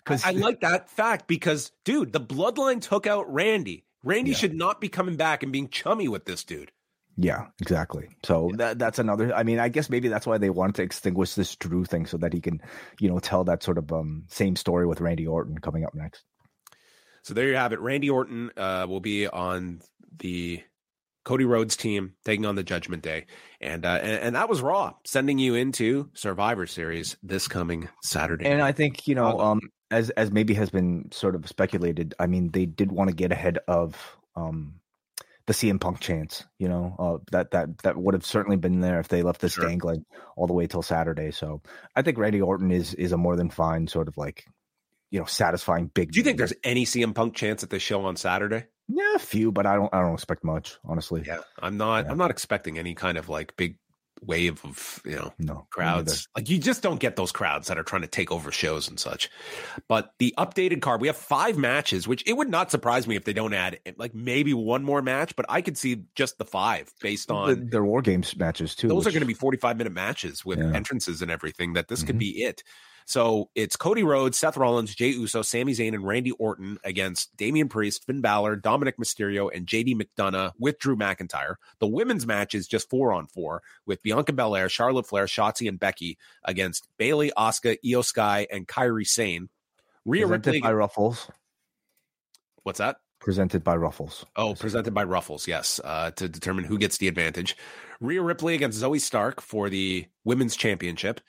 Speaker 2: because I, I, like that fact because, dude, the bloodline took out Randy. Randy yeah. should not be coming back and being chummy with this dude.
Speaker 3: Yeah, exactly. So yeah. that that's another. I mean, I guess maybe that's why they wanted to extinguish this Drew thing so that he can, you know, tell that sort of um same story with Randy Orton coming up next.
Speaker 2: So there you have it. Randy Orton uh, will be on the Cody Rhodes team taking on the Judgment Day, and, uh, and and, that was Raw, sending you into Survivor Series this coming Saturday.
Speaker 3: And I think you know, um, as as maybe has been sort of speculated, I mean, they did want to get ahead of um the CM Punk chance. You know, uh, that that that would have certainly been there if they left this sure. dangling all the way till Saturday. So I think Randy Orton is is a more than fine sort of like you know satisfying big.
Speaker 2: Do you think there's any CM Punk chance at the show on Saturday?
Speaker 3: Yeah, a few, but I don't. I don't expect much, honestly.
Speaker 2: Yeah, I'm not. Yeah. I'm not expecting any kind of like big wave of you know no, crowds. Like you just don't get those crowds that are trying to take over shows and such. But the updated card, we have five matches, which it would not surprise me if they don't add like maybe one more match. But I could see just the five based on the,
Speaker 3: their war games matches too.
Speaker 2: Those which, are going to be 45 minute matches with yeah. entrances and everything. That this mm-hmm. could be it. So it's Cody Rhodes, Seth Rollins, Jey Uso, Sami Zayn, and Randy Orton against Damian Priest, Finn Balor, Dominic Mysterio, and JD McDonough with Drew McIntyre. The women's match is just four on four with Bianca Belair, Charlotte Flair, Shotzi, and Becky against Bayley, Asuka, Iyo Sky, and Kairi Sane.
Speaker 3: Rhea presented Ripley by Ruffles.
Speaker 2: What's that?
Speaker 3: Presented by Ruffles.
Speaker 2: Oh, presented by Ruffles, yes, uh, to determine who gets the advantage. Rhea Ripley against Zoey Stark for the women's championship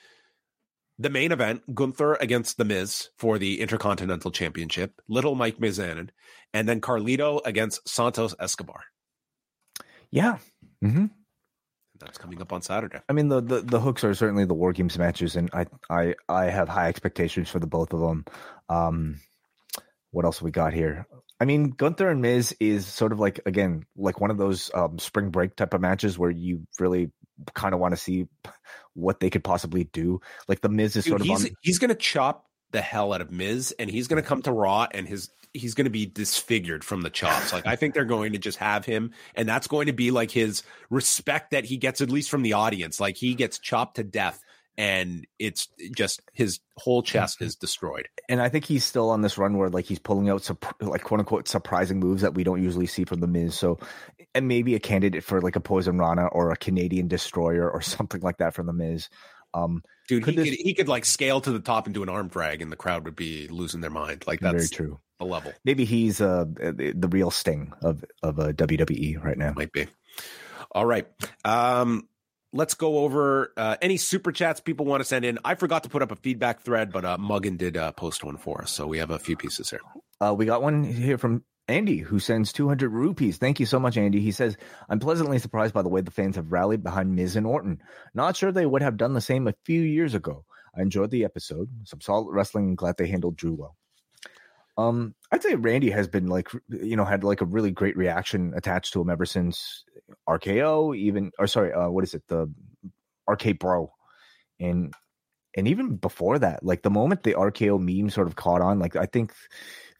Speaker 2: the main event, Gunther against The Miz for the Intercontinental Championship, Little Mike Mizanin, and then Carlito against Santos Escobar.
Speaker 3: Yeah. Mm-hmm.
Speaker 2: That's coming up on Saturday.
Speaker 3: I mean, the, the, the hooks are certainly the War Games matches, and I I I have high expectations for the both of them. Um, what else we got here? I mean, Gunther and Miz is sort of like again like one of those um, spring break type of matches where you really kind of want to see what they could possibly do. Like the Miz is Dude, sort of
Speaker 2: he's,
Speaker 3: on...
Speaker 2: he's going to chop the hell out of Miz, and he's going to come to Raw, and his he's going to be disfigured from the chops. Like I think they're going to just have him, and that's going to be like his respect that he gets at least from the audience. Like he gets chopped to death and it's just his whole chest is destroyed.
Speaker 3: And I think he's still on this run where like he's pulling out like quote unquote surprising moves that we don't usually see from the Miz. So and maybe a candidate for like a Poison Rana or a Canadian Destroyer or *laughs* something like that from the Miz. Um,
Speaker 2: Dude, could he, this... could, he could like scale to the top and do an arm drag, and the crowd would be losing their mind. Like that's very true. The level.
Speaker 3: Maybe he's uh the real sting of of a WWE right now.
Speaker 2: Might be. All right. Um, let's go over uh, any super chats people want to send in. I forgot to put up a feedback thread, but uh, Muggin did uh, post one for us, so we have a few pieces here.
Speaker 3: Uh, we got one here from Andy, who sends 200 rupees. Thank you so much, Andy. He says, I'm pleasantly surprised by the way the fans have rallied behind Miz and Orton. Not sure they would have done the same a few years ago. I enjoyed the episode. Some solid wrestling and glad they handled Drew well. Um, I'd say Randy has been like, you know, had like a really great reaction attached to him ever since RKO, even or sorry, uh, what is it, the RK Bro, and and even before that, like the moment the RKO meme sort of caught on, like I think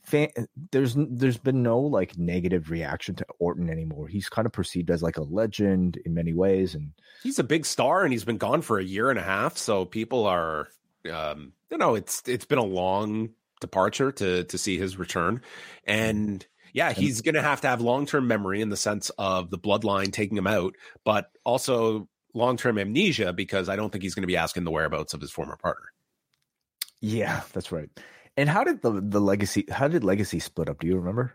Speaker 3: fan, there's there's been no like negative reaction to Orton anymore. He's kind of perceived as like a legend in many ways, and
Speaker 2: he's a big star, and he's been gone for a year and a half. So people are, um, you know, it's it's been a long departure to to see his return, and yeah, he's going to have to have long term memory in the sense of the bloodline taking him out, but also long term amnesia because I don't think he's going to be asking the whereabouts of his former partner.
Speaker 3: Yeah, that's right. And how did the the legacy? How did legacy split up? Do you remember?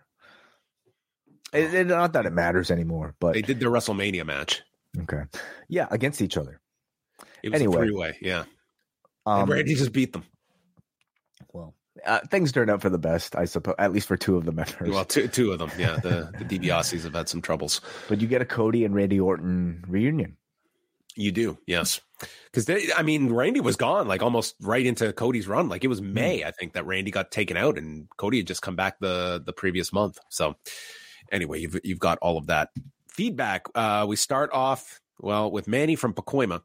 Speaker 3: It, it, not that it matters anymore, but
Speaker 2: they did their WrestleMania match.
Speaker 3: Okay, yeah, against each other.
Speaker 2: It was anyway, a three way. Yeah, um, and Randy just beat them.
Speaker 3: Uh, things turned out for the best, I suppose. At least for two of the members.
Speaker 2: Well, two two of them. Yeah, the *laughs* the DiBiases have had some troubles.
Speaker 3: But you get a Cody and Randy Orton reunion.
Speaker 2: You do, yes. Because they, I mean, Randy was gone like almost right into Cody's run. Like it was hmm. May, I think, that Randy got taken out, and Cody had just come back the the previous month. So, anyway, you've you've got all of that feedback. Uh, we start off well with Manny from Pacoima.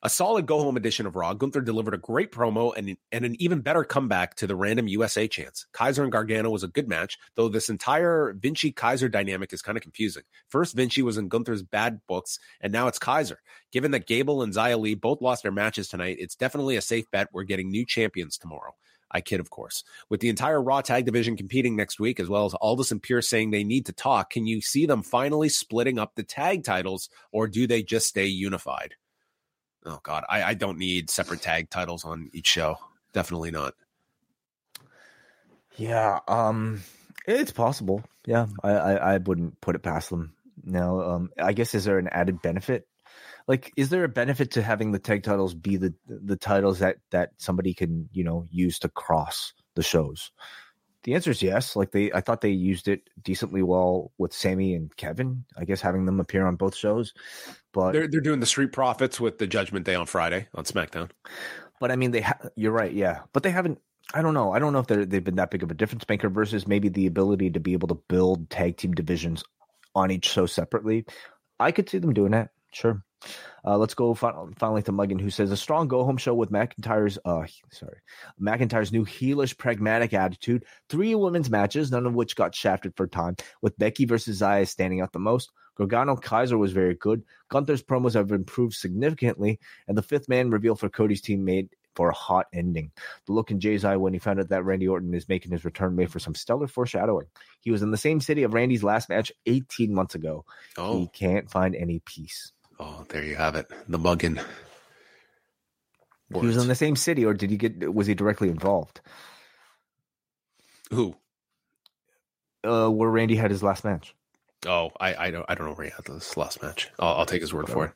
Speaker 2: A solid go home edition of Raw. Gunther delivered a great promo and, and an even better comeback to the random USA chance. Kaiser and Gargano was a good match, though this entire Vinci Kaiser dynamic is kind of confusing. First, Vinci was in Gunther's bad books, and now it's Kaiser. Given that Gable and Xia Li both lost their matches tonight, it's definitely a safe bet we're getting new champions tomorrow. I kid, of course. With the entire Raw tag division competing next week, as well as Aldis and Pearce saying they need to talk, can you see them finally splitting up the tag titles, or do they just stay unified? Oh god, I, I don't need separate tag titles on each show. Definitely not.
Speaker 3: Yeah, um, it's possible. Yeah, I, I, I wouldn't put it past them. Now, um, I guess is there an added benefit? Like, is there a benefit to having the tag titles be the the titles that that somebody can you know use to cross the shows? The answer is yes. Like they, I thought they used it decently well with Sami and Kevin. I guess having them appear on both shows, but
Speaker 2: they're they're doing the Street Profits with the Judgment Day on Friday on SmackDown.
Speaker 3: But I mean, they ha- you're right, yeah. But they haven't. I don't know. I don't know if they they've been that big of a difference maker versus maybe the ability to be able to build tag team divisions on each show separately. I could see them doing that. Sure. Uh, let's go finally to Muggin, who says a strong go home show with McIntyre's uh sorry McIntyre's new heelish pragmatic attitude. Three women's matches, none of which got shafted for time, with Becky versus Xia standing out the most. Gargano Kaiser was very good. Gunther's promos have improved significantly, and the fifth man reveal for Cody's team made for a hot ending. The look in Jey's eye when he found out that Randy Orton is making his return made for some stellar foreshadowing. He was in the same city of Randy's last match 18 months ago. Oh. He can't find any peace.
Speaker 2: Oh, there you have it. The muggin.
Speaker 3: Words. He was in the same city, or did he get? Was he directly involved?
Speaker 2: Who?
Speaker 3: Uh, where Randy had his last match.
Speaker 2: Oh, I, I don't I don't know where he had this last match. I'll, I'll take his word for it.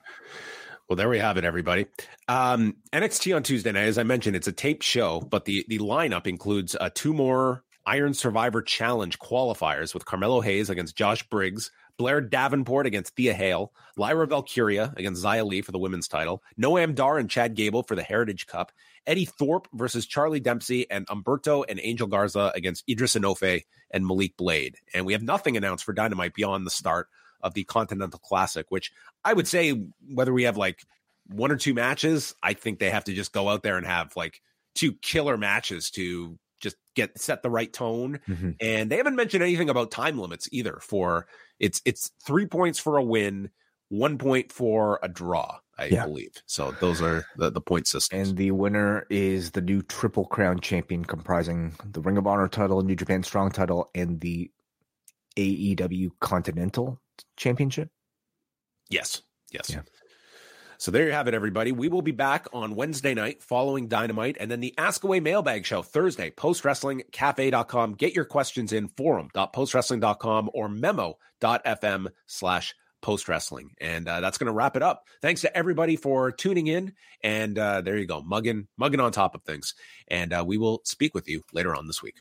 Speaker 2: Well, there we have it, everybody. Um, NXT on Tuesday night, as I mentioned, it's a taped show, but the the lineup includes uh, two more Iron Survivor Challenge qualifiers with Carmelo Hayes against Josh Briggs, Blair Davenport against Thea Hale, Lyra Valkyria against Xia Li for the women's title, Noam Dar and Chad Gable for the Heritage Cup, Eddie Thorpe versus Charlie Dempsey, and Humberto and Angel Garza against Edris Enofe and Malik Blade. And we have nothing announced for Dynamite beyond the start of the Continental Classic, which I would say whether we have like one or two matches, I think they have to just go out there and have like two killer matches to just get set the right tone. Mm-hmm. And they haven't mentioned anything about time limits either. For it's it's three points for a win, one point for a draw, I yeah. believe. So those are the, the point systems.
Speaker 3: And the winner is the new Triple Crown champion, comprising the Ring of Honor title, New Japan Strong title, and the AEW Continental Championship.
Speaker 2: Yes. Yes. Yeah. So there you have it, everybody. We will be back on Wednesday night following Dynamite and then the ASK-A-WAI mailbag show Thursday, postwrestlingcafe.com. Get your questions in forum.postwrestling.com or memo.fm slash post wrestling. And uh, that's going to wrap it up. Thanks to everybody for tuning in. And uh, there you go, mugging, mugging on top of things. And uh, we will speak with you later on this week.